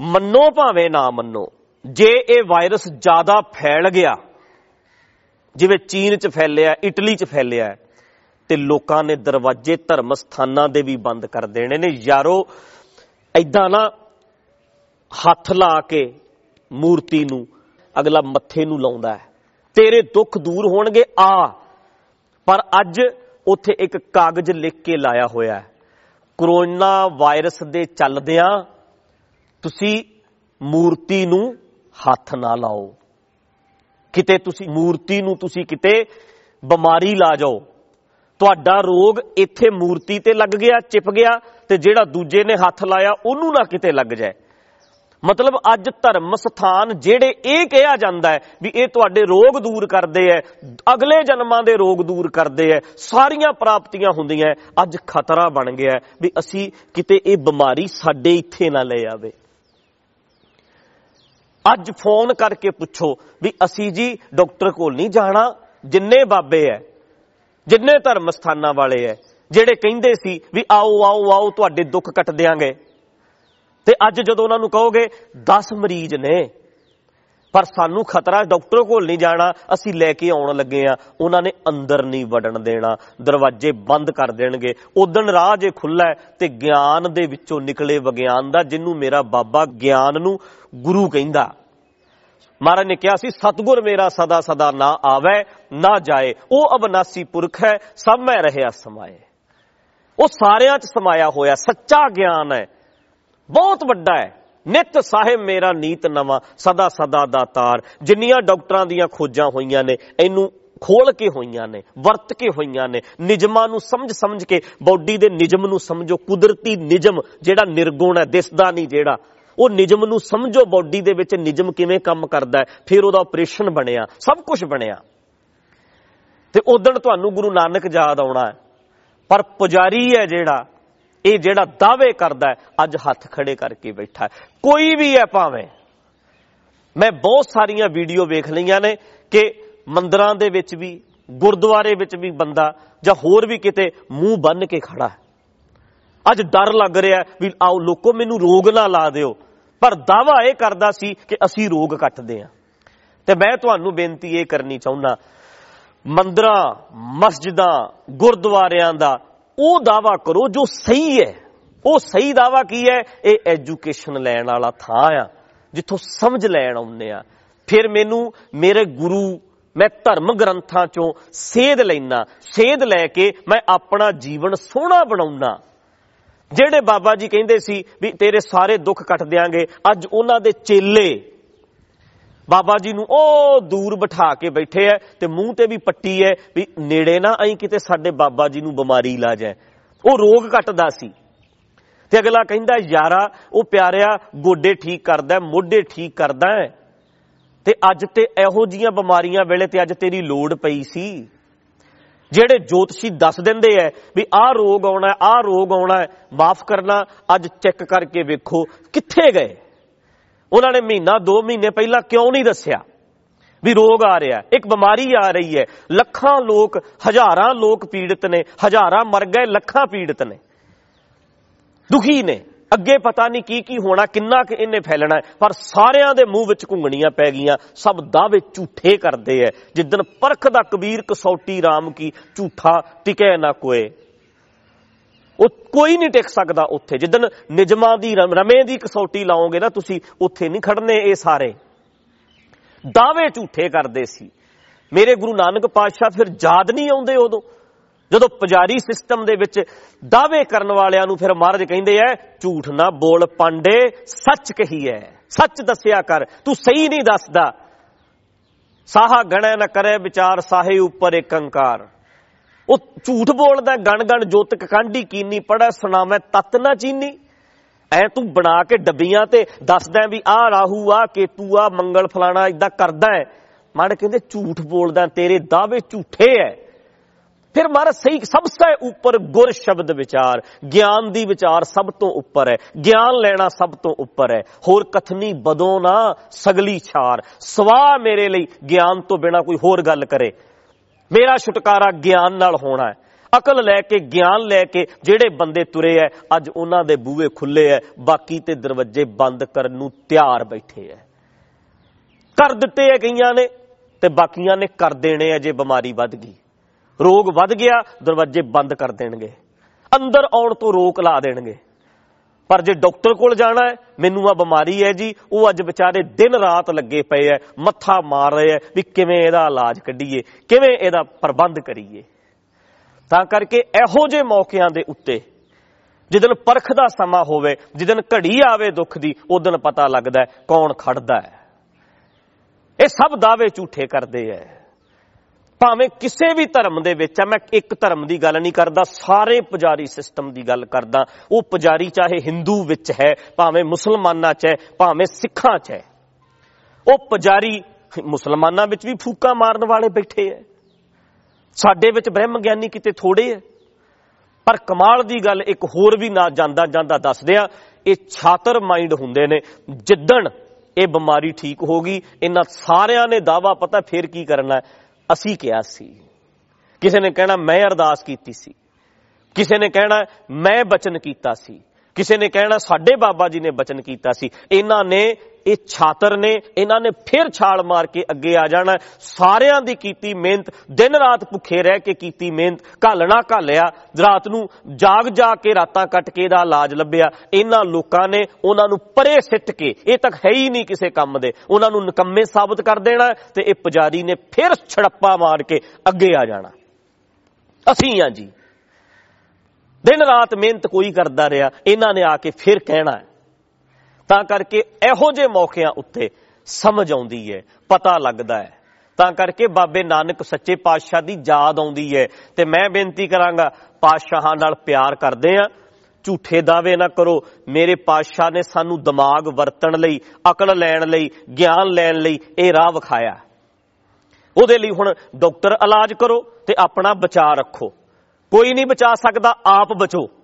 ਮੰਨੋ ਭਾਵੇਂ ਨਾ ਮੰਨੋ, ਜੇ ਇਹ ਵਾਇਰਸ ਜ਼ਿਆਦਾ ਫੈਲ ਗਿਆ ਜਿਵੇਂ ਚੀਨ 'ਚ ਫੈਲਿਆ, ਇਟਲੀ 'ਚ ਫੈਲਿਆ ਤੇ ਲੋਕਾਂ ਨੇ ਦਰਵਾਜ਼ੇ ਧਰਮ ਸਥਾਨਾਂ ਦੇ ਵੀ ਬੰਦ ਕਰ ਦੇਣੇ ਨੇ। ਯਾਰੋ ਐਦਾਂ ਨਾ ਹੱਥ ਲਾ ਕੇ ਮੂਰਤੀ ਨੂੰ ਅਗਲਾ ਮੱਥੇ ਨੂੰ ਲਾਉਂਦਾ ਹੈ। ਤੇਰੇ ਦੁੱਖ ਦੂਰ ਹੋਣਗੇ, ਆ। ਪਰ ਅੱਜ ਉੱਥੇ ਇੱਕ ਕਾਗਜ਼ ਲਿਖ ਕੇ ਲਾਇਆ ਹੋਇਆ ਹੈ। ਕਰੋਨਾ ਵਾਇਰਸ ਦੇ ਚੱਲਦਿਆਂ ਤੁਸੀਂ ਮੂਰਤੀ ਨੂੰ ਹੱਥ ਨਾ ਲਾਓ। ਕਿਤੇ ਤੁਸੀਂ ਮੂਰਤੀ ਨੂੰ ਤੁਸੀਂ ਕਿਤੇ ਬਿਮਾਰੀ ਲਾ ਜਾਓ, ਤੁਹਾਡਾ ਰੋਗ ਇੱਥੇ ਮੂਰਤੀ ਤੇ ਲੱਗ ਗਿਆ, ਚਿਪ ਗਿਆ ਤੇ ਜਿਹੜਾ ਦੂਜੇ ਨੇ ਹੱਥ ਲਾਇਆ ਉਹਨੂੰ ਨਾ ਕਿਤੇ ਲੱਗ ਜਾਏ। ਮਤਲਬ ਅੱਜ ਧਰਮ ਸਥਾਨ ਜਿਹੜੇ ਇਹ ਕਿਹਾ ਜਾਂਦਾ ਹੈ ਵੀ ਇਹ ਤੁਹਾਡੇ ਰੋਗ ਦੂਰ ਕਰਦੇ ਐ ਅਗਲੇ ਜਨਮਾਂ ਦੇ ਰੋਗ ਦੂਰ ਕਰਦੇ ਐ ਸਾਰੀਆਂ ਪ੍ਰਾਪਤੀਆਂ ਹੁੰਦੀਆਂ ਅੱਜ ਖਤਰਾ ਬਣ ਗਿਆ ਵੀ ਅਸੀਂ ਕਿਤੇ ਇਹ ਬਿਮਾਰੀ ਸਾਡੇ ਇੱਥੇ ਨਾ ਲੈ ਆਵੇ। ਅੱਜ ਫੋਨ ਕਰਕੇ ਪੁੱਛੋ ਵੀ ਅਸੀਂ ਜੀ ਡਾਕਟਰ ਕੋਲ ਨਹੀਂ ਜਾਣਾ, ਜਿੰਨੇ ਬਾਬੇ ਐ, ਜਿੰਨੇ ਧਰਮ ਸਥਾਨਾਂ ਵਾਲੇ ਐ, ਜਿਹੜੇ ਕਹਿੰਦੇ ਸੀ ਵੀ ਆਓ ਆਓ ਆਓ, ਤੁਹਾਡੇ ਦੁੱਖ ਕੱਟ ਦੇਾਂਗੇ ਤੇ ਅੱਜ ਜਦੋਂ ਉਹਨਾਂ ਨੂੰ ਕਹੋਗੇ 10 ਮਰੀਜ਼ ਨੇ, ਪਰ ਸਾਨੂੰ ਖਤਰਾ ਡਾਕਟਰ ਕੋਲ ਨਹੀਂ ਜਾਣਾ, ਅਸੀਂ ਲੈ ਕੇ ਆਉਣ ਲੱਗੇ ਆ, ਉਹਨਾਂ ਨੇ ਅੰਦਰ ਨਹੀਂ ਵੜਨ ਦੇਣਾ, ਦਰਵਾਜ਼ੇ ਬੰਦ ਕਰ ਦੇਣਗੇ ਉਦੋਂ ਰਾਹ ਜੇ ਖੁੱਲਾ ਤੇ ਗਿਆਨ ਦੇ ਵਿੱਚੋਂ ਨਿਕਲੇ ਵਿਗਿਆਨ ਦਾ, ਜਿਹਨੂੰ ਮੇਰਾ ਬਾਬਾ ਗਿਆਨ ਨੂੰ ਗੁਰੂ ਕਹਿੰਦਾ। ਮਹਾਰਾਜ ਨੇ ਕਿਹਾ ਸੀ, ਸਤਗੁਰ ਮੇਰਾ ਸਦਾ ਸਦਾ ਨਾ ਆਵੇ, ਨਾ ਜਾਏ। ਉਹ ਅਬਨਾਸੀ ਪੁਰਖ ਹੈ, ਸਭ ਮੈਂ ਰਹਿਆ ਸਮਾਏ। ਉਹ ਸਾਰਿਆਂ 'ਚ ਸਮਾਇਆ ਹੋਇਆ, ਸੱਚਾ ਗਿਆਨ ਹੈ। ਬਹੁਤ ਵੱਡਾ ਹੈ। ਨਿਤ ਸਾਹਿਬ ਮੇਰਾ ਨੀਤ ਨਵਾਂ, ਸਦਾ ਸਦਾ ਦਾ ਤਾਰ। ਜਿੰਨੀਆਂ ਡਾਕਟਰਾਂ ਦੀਆਂ ਖੋਜਾਂ ਹੋਈਆਂ ਨੇ, ਇਹਨੂੰ ਖੋਲ ਕੇ ਹੋਈਆਂ ਨੇ, ਵਰਤ ਕੇ ਹੋਈਆਂ ਨੇ। ਨਿਜਮਾਂ ਨੂੰ ਸਮਝ ਸਮਝ ਕੇ, ਬਾਡੀ ਦੇ ਨਿਜਮ ਨੂੰ ਸਮਝੋ। ਕੁਦਰਤੀ ਨਿਜਮ ਜਿਹੜਾ ਨਿਰਗੁਣ ਹੈ, ਦਿਸਦਾ ਨਹੀਂ ਜਿਹੜਾ। ਉਹ ਨਿਜਮ ਨੂੰ ਸਮਝੋ ਬਾਡੀ ਦੇ ਵਿੱਚ ਨਿਜਮ ਕਿਵੇਂ ਕੰਮ ਕਰਦਾ ਹੈ, ਫਿਰ ਉਹਦਾ ਆਪਰੇਸ਼ਨ ਬਣਿਆ, ਸਭ ਕੁਝ ਬਣਿਆ। ਤੇ ਉਦੋਂ ਤੁਹਾਨੂੰ ਗੁਰੂ ਨਾਨਕ ਯਾਦ ਆਉਣਾ ਹੈ। ਪਰ ਪੁਜਾਰੀ ਹੈ ਜਿਹੜਾ, ਇਹ ਜਿਹੜਾ ਦਾਅਵੇ ਕਰਦਾ ਅੱਜ ਹੱਥ ਖੜੇ ਕਰਕੇ ਬੈਠਾ ਹੈ। ਕੋਈ ਵੀ ਹੈ ਭਾਵੇਂ। ਮੈਂ ਬਹੁਤ ਸਾਰੀਆਂ ਵੀਡੀਓ ਵੇਖ ਲਈਆਂ ਨੇ ਕਿ ਮੰਦਰਾਂ ਦੇ ਵਿੱਚ ਵੀ, ਗੁਰਦੁਆਰੇ ਵਿੱਚ ਵੀ ਬੰਦਾ ਜਾਂ ਹੋਰ ਵੀ ਕਿਤੇ ਮੂੰਹ ਬੰਨ ਕੇ ਖੜਾ ਹੈ। ਅੱਜ ਡਰ ਲੱਗ ਰਿਹਾ ਵੀ ਆਓ, ਲੋਕੋ ਮੈਨੂੰ ਰੋਗ ਨਾ ਲਾ ਦਿਓ। ਪਰ ਦਾਵਾ ਇਹ ਕਰਦਾ ਸੀ ਕਿ ਅਸੀਂ ਰੋਗ ਕੱਟਦੇ ਆ। ਤੇ ਮੈਂ ਤੁਹਾਨੂੰ ਬੇਨਤੀ ਇਹ ਕਰਨੀ ਚਾਹੁੰਦਾ, ਮੰਦਰਾਂ, ਮਸਜਿਦਾਂ, ਗੁਰਦੁਆਰਿਆਂ ਦਾ ਉਹ ਦਾਵਾ ਕਰੋ ਜੋ ਸਹੀ ਹੈ। ਉਹ ਸਹੀ ਦਾਵਾ ਕੀ ਹੈ? ਇਹ ਐਜੂਕੇਸ਼ਨ ਲੈਣ ਵਾਲਾ ਥਾਂ ਆ, ਜਿੱਥੋਂ ਸਮਝ ਲੈਣ ਆਉਂਦੇ ਆ। ਫਿਰ ਮੈਨੂੰ ਮੇਰੇ ਗੁਰੂ, ਮੈਂ ਧਰਮ ਗ੍ਰੰਥਾਂ ਚੋਂ ਸੇਧ ਲੈਣਾ ਸੇਧ ਲੈ ਕੇ ਮੈਂ ਆਪਣਾ ਜੀਵਨ ਸੋਹਣਾ ਬਣਾਉਣਾ ਜਿਹੜੇ ਬਾਬਾ ਜੀ ਕਹਿੰਦੇ ਸੀ ਵੀ ਤੇਰੇ ਸਾਰੇ ਦੁੱਖ ਕੱਟ ਦਿਆਂਗੇ, ਅੱਜ ਉਹਨਾਂ ਦੇ ਚੇਲੇ ਬਾਬਾ ਜੀ ਨੂੰ ਉਹ ਦੂਰ ਬਿਠਾ ਕੇ ਬੈਠੇ ਐ ਤੇ ਮੂੰਹ ਤੇ ਵੀ ਪੱਟੀ ਐ ਵੀ ਨੇੜੇ ਨਾ ਆਈ ਕਿਤੇ ਸਾਡੇ ਬਾਬਾ ਜੀ ਨੂੰ ਬਿਮਾਰੀ ਲਾ ਜਾਏ ਉਹ ਰੋਗ ਕੱਟਦਾ ਸੀ। ਤੇ ਅਗਲਾ ਕਹਿੰਦਾ, ਯਾਰਾ, ਉਹ ਪਿਆਰਿਆ, ਗੋਡੇ ਠੀਕ ਕਰਦਾ ਮੋਢੇ ਠੀਕ ਕਰਦਾ ਹੈ ਤੇ ਅੱਜ ਤੇ ਇਹੋ ਜੀਆਂ ਬਿਮਾਰੀਆਂ ਵੇਲੇ ਤੇ ਅੱਜ ਤੇਰੀ ਲੋੜ ਪਈ ਸੀ। ਜਿਹੜੇ ਜੋਤਸ਼ੀ ਦੱਸ ਦਿੰਦੇ ਐ ਵੀ ਆਹ ਰੋਗ ਆਉਣਾ, ਆਹ ਰੋਗ ਆਉਣਾ ਮਾਫ ਕਰਨਾ, ਅੱਜ ਚੈੱਕ ਕਰਕੇ ਵੇਖੋ ਕਿੱਥੇ ਗਏ। ਉਹਨਾਂ ਨੇ ਮਹੀਨਾ 2 ਮਹੀਨੇ ਪਹਿਲਾਂ ਕਿਉਂ ਨਹੀਂ ਦੱਸਿਆ ਵੀ ਰੋਗ ਆ ਰਿਹਾ ਇੱਕ ਬਿਮਾਰੀ ਆ ਰਹੀ ਹੈ ਲੱਖਾਂ ਲੋਕ, ਹਜ਼ਾਰਾਂ ਲੋਕ ਪੀੜਿਤ ਨੇ, ਹਜ਼ਾਰਾਂ ਮਰ ਗਏ, ਲੱਖਾਂ ਪੀੜਿਤ ਨੇ। ਦੁਖੀ ਨੇ। ਅੱਗੇ ਪਤਾ ਨਹੀਂ ਕੀ ਕੀ ਹੋਣਾ, ਕਿੰਨਾ ਕਿ ਇਹਨੇ ਫੈਲਣਾ ਹੈ। ਪਰ ਸਾਰਿਆਂ ਦੇ ਮੂੰਹ ਵਿੱਚ ਘੁੰਗਣੀਆਂ ਪੈ ਗਈਆਂ, ਸਭ ਦਾਅਵੇ ਝੂਠੇ ਕਰਦੇ ਐ। ਜਿੱਦਨ ਪਰਖ ਦਾ ਕਬੀਰ ਕਸੌਟੀ RAM ਕੀ ਝੂਠਾ ਟਿਕੇ ਨਾ ਕੋਏ। ਉਹ ਕੋਈ ਨਹੀਂ ਟਿਕ ਸਕਦਾ ਉੱਥੇ। ਜਿੱਦਨ ਨਿਜਮਾਂ ਦੀ ਰਮੇ ਦੀ ਕਸੌਟੀ ਲਾਓਗੇ ਨਾ ਤੁਸੀਂ, ਉੱਥੇ ਨਹੀਂ ਖੜਨੇ ਇਹ ਸਾਰੇ। ਦਾਅਵੇ ਝੂਠੇ ਕਰਦੇ ਸੀ। ਮੇਰੇ ਗੁਰੂ ਨਾਨਕ ਪਾਤਸ਼ਾਹ ਫਿਰ ਯਾਦ ਨਹੀਂ ਆਉਂਦੇ ਉਦੋਂ। ਜਦੋਂ ਪੁਜਾਰੀ ਸਿਸਟਮ ਦੇ ਵਿੱਚ ਦਾਅਵੇ ਕਰਨ ਵਾਲਿਆਂ ਨੂੰ ਫਿਰ ਮਹਾਰਾਜ ਕਹਿੰਦੇ ਐ, ਝੂਠ ਨਾ ਬੋਲ ਪਾਂਡੇ, ਸੱਚ ਕਹੀ ਐ। ਸੱਚ ਦੱਸਿਆ ਕਰ, ਤੂੰ ਸਹੀ ਨਹੀਂ ਦੱਸਦਾ। ਸਾਹਾ ਗਣੈ ਨਾ ਕਰੇ ਵਿਚਾਰ, ਸਾਹੇ ਉੱਪਰ ਇੱਕ ਅੰਕਾਰ। ਉਹ ਝੂਠ ਬੋਲਦਾ, ਗਣ ਗਣ ਜੋਤਕ ਕਾਂਢੀ ਕੀਨੀ ਪੜਾ ਸੁਣਾਵੇਂ ਤਤ ਨਾ ਚੀਨੀ। ਐ ਤੂੰ ਬਣਾ ਕੇ ਡੱਬੀਆਂ ਤੇ ਦੱਸਦਾ ਵੀ ਆਹ ਰਾਹੂ ਆ ਕੇਤੂ ਆ ਮੰਗਲ ਫਲਾਣਾ ਇਦਾਂ ਕਰਦਾ ਹੈ ਮਾੜੇ ਕਹਿੰਦੇ, ਝੂਠ ਬੋਲਦਾ, ਤੇਰੇ ਦਾਅਵੇ ਝੂਠੇ ਐ। ਫਿਰ ਮਾਰਾ ਸਹੀ, ਸਭ ਤੋਂ ਉੱਪਰ ਗੁਰ ਸ਼ਬਦ ਵਿਚਾਰ, ਗਿਆਨ ਦੀ ਵਿਚਾਰ ਸਭ ਤੋਂ ਉੱਪਰ ਹੈ, ਗਿਆਨ ਲੈਣਾ ਸਭ ਤੋਂ ਉੱਪਰ ਹੈ। ਹੋਰ ਕਥਨੀ ਬਦੋ ਨਾ ਸਗਲੀ ਛਾਰ ਸਵਾ ਮੇਰੇ ਲਈ ਗਿਆਨ ਤੋਂ ਬਿਨਾ ਕੋਈ ਹੋਰ ਗੱਲ ਕਰੇ। ਮੇਰਾ ਛੁਟਕਾਰਾ ਗਿਆਨ ਨਾਲ ਹੋਣਾ ਹੈ। ਅਕਲ ਲੈ ਕੇ, ਗਿਆਨ ਲੈ ਕੇ ਜਿਹੜੇ ਬੰਦੇ ਤੁਰੇ ਐ, ਅੱਜ ਉਹਨਾਂ ਦੇ ਬੂਹੇ ਖੁੱਲੇ ਐ, ਬਾਕੀ ਤੇ ਦਰਵਾਜ਼ੇ ਬੰਦ ਕਰਨ ਨੂੰ ਤਿਆਰ ਬੈਠੇ ਐ। ਕਰ ਦਿੱਤੇ ਐ ਕਈਆਂ ਨੇ, ਤੇ ਬਾਕੀਆਂ ਨੇ ਕਰ ਦੇਣੇ ਐ ਜੇ ਬਿਮਾਰੀ ਵੱਧ ਗਈ। ਰੋਗ ਵੱਧ ਗਿਆ, ਦਰਵਾਜ਼ੇ ਬੰਦ ਕਰ ਦੇਣਗੇ। ਅੰਦਰ ਆਉਣ ਤੋਂ ਰੋਕ ਲਾ ਦੇਣਗੇ। ਪਰ ਜੇ ਡਾਕਟਰ ਕੋਲ ਜਾਣਾ ਹੈ, ਮੈਨੂੰ ਆ ਬਿਮਾਰੀ ਹੈ ਜੀ, ਉਹ ਅੱਜ ਵਿਚਾਰੇ ਦਿਨ ਰਾਤ ਲੱਗੇ ਪਏ ਐ ਮੱਥਾ ਮਾਰ ਰਹੇ ਐ ਵੀ ਕਿਵੇਂ ਇਹਦਾ ਇਲਾਜ ਕੱਢੀਏ, ਕਿਵੇਂ ਇਹਦਾ ਪ੍ਰਬੰਧ ਕਰੀਏ। ਤਾਂ ਕਰਕੇ ਇਹੋ ਜਿਹੇ ਮੌਕਿਆਂ ਦੇ ਉੱਤੇ ਜਿੱਦਨ ਪਰਖ ਦਾ ਸਮਾਂ ਹੋਵੇ ਜਿੱਦਨ ਘੜੀ ਆਵੇ ਦੁੱਖ ਦੀ ਉਦੋਂ ਪਤਾ ਲੱਗਦਾ ਕੌਣ ਖੜਦਾ ਹੈ। ਇਹ ਸਭ ਦਾਅਵੇ ਝੂਠੇ ਕਰਦੇ ਐ ਭਾਵੇਂ ਕਿਸੇ ਵੀ ਧਰਮ ਦੇ ਵਿੱਚ ਆ, ਮੈਂ ਇੱਕ ਧਰਮ ਦੀ ਗੱਲ ਨਹੀਂ ਕਰਦਾ, ਸਾਰੇ ਪੁਜਾਰੀ ਸਿਸਟਮ ਦੀ ਗੱਲ ਕਰਦਾ। ਉਹ ਪੁਜਾਰੀ ਚਾਹੇ ਹਿੰਦੂ ਵਿੱਚ ਹੈ, ਭਾਵੇਂ ਮੁਸਲਮਾਨਾਂ 'ਚ ਹੈ, ਭਾਵੇਂ ਸਿੱਖਾਂ 'ਚ ਹੈ। ਉਹ ਪੁਜਾਰੀ ਮੁਸਲਮਾਨਾਂ ਵਿੱਚ ਵੀ ਫੂਕਾ ਮਾਰਨ ਵਾਲੇ ਬੈਠੇ ਐ ਸਾਡੇ ਵਿੱਚ ਬ੍ਰਹਮ ਗਿਆਨੀ ਕਿਤੇ ਥੋੜੇ ਐ ਪਰ ਕਮਾਲ ਦੀ ਗੱਲ ਇੱਕ ਹੋਰ ਵੀ ਨਾ ਜਾਂਦਾ ਜਾਂਦਾ ਦੱਸਦੇ ਆ, ਇਹ ਛਾਤਰ ਮਾਈਂਡ ਹੁੰਦੇ ਨੇ। ਜਿੱਦਣ ਇਹ ਬਿਮਾਰੀ ਠੀਕ ਹੋ ਗਈ, ਇਹਨਾਂ ਸਾਰਿਆਂ ਨੇ ਦਾਵਾ ਪਤਾ ਫੇਰ ਕੀ ਕਰਨਾ ਅਸੀਂ ਕਿਹਾ ਸੀ। ਕਿਸੇ ਨੇ ਕਹਿਣਾ, ਮੈਂ ਅਰਦਾਸ ਕੀਤੀ ਸੀ। ਕਿਸੇ ਨੇ ਕਹਿਣਾ, ਮੈਂ ਬਚਨ ਕੀਤਾ ਸੀ। ਕਿਸੇ ਨੇ ਕਹਿਣਾ, ਸਾਡੇ ਬਾਬਾ ਜੀ ਨੇ ਬਚਨ ਕੀਤਾ ਸੀ। ਇਹਨਾਂ ਨੇ ਇਹ ਛਾਤਰ ਨੇ, ਇਹਨਾਂ ਨੇ ਫਿਰ ਛਾਲ ਮਾਰ ਕੇ ਅੱਗੇ ਆ ਜਾਣਾ। ਸਾਰਿਆਂ ਦੀ ਕੀਤੀ ਮਿਹਨਤ, ਦਿਨ ਰਾਤ ਭੁੱਖੇ ਰਹਿ ਕੇ ਕੀਤੀ ਮਿਹਨਤ ਘਾਲਣਾ ਘਾਲਿਆ। ਰਾਤ ਨੂੰ ਜਾਗ ਜਾ ਕੇ ਰਾਤਾਂ ਕੱਟ ਕੇ ਇਹਦਾ ਇਲਾਜ ਲੱਭਿਆ। ਇਹਨਾਂ ਲੋਕਾਂ ਨੇ ਉਹਨਾਂ ਨੂੰ ਪਰੇ ਸਿੱਟ ਕੇ, ਇਹ ਤੱਕ ਹੈ ਹੀ ਨਹੀਂ ਕਿਸੇ ਕੰਮ ਦੇ, ਉਹਨਾਂ ਨੂੰ ਨਕੰਮੇ ਸਾਬਤ ਕਰ ਦੇਣਾ ਤੇ ਇਹ ਪੁਜਾਰੀ ਨੇ ਫਿਰ ਛੜੱਪਾ ਮਾਰ ਕੇ ਅੱਗੇ ਆ ਜਾਣਾ। ਅਸੀਂ ਆ ਜੀ। ਦਿਨ ਰਾਤ ਮਿਹਨਤ ਕੋਈ ਕਰਦਾ ਰਿਹਾ, ਇਹਨਾਂ ਨੇ ਆ ਕੇ ਫਿਰ ਕਹਿਣਾ ਤਾਂ ਕਰਕੇ ਇਹੋ ਜਿਹੇ ਮੌਕਿਆਂ ਉੱਤੇ ਸਮਝ ਆਉਂਦੀ ਹੈ ਪਤਾ ਲੱਗਦਾ ਹੈ ਤਾਂ ਕਰਕੇ ਬਾਬੇ ਨਾਨਕ ਸੱਚੇ ਪਾਤਸ਼ਾਹ ਦੀ ਯਾਦ ਆਉਂਦੀ ਹੈ ਤੇ ਮੈਂ ਬੇਨਤੀ ਕਰਾਂਗਾ, ਪਾਤਸ਼ਾਹਾਂ ਨਾਲ ਪਿਆਰ ਕਰਦੇ ਆ, ਝੂਠੇ ਦਾਅਵੇ ਨਾ ਕਰੋ। ਮੇਰੇ ਪਾਤਸ਼ਾਹ ਨੇ ਸਾਨੂੰ ਦਿਮਾਗ ਵਰਤਣ ਲਈ, ਅਕਲ ਲੈਣ ਲਈ, ਗਿਆਨ ਲੈਣ ਲਈ ਇਹ ਰਾਹ ਵਿਖਾਇਆ। ਉਹਦੇ ਲਈ ਹੁਣ ਡਾਕਟਰ ਇਲਾਜ ਕਰੋ ਤੇ ਆਪਣਾ ਬਚਾਅ ਰੱਖੋ। ਕੋਈ ਨਹੀਂ ਬਚਾ ਸਕਦਾ, ਆਪ ਬਚੋ।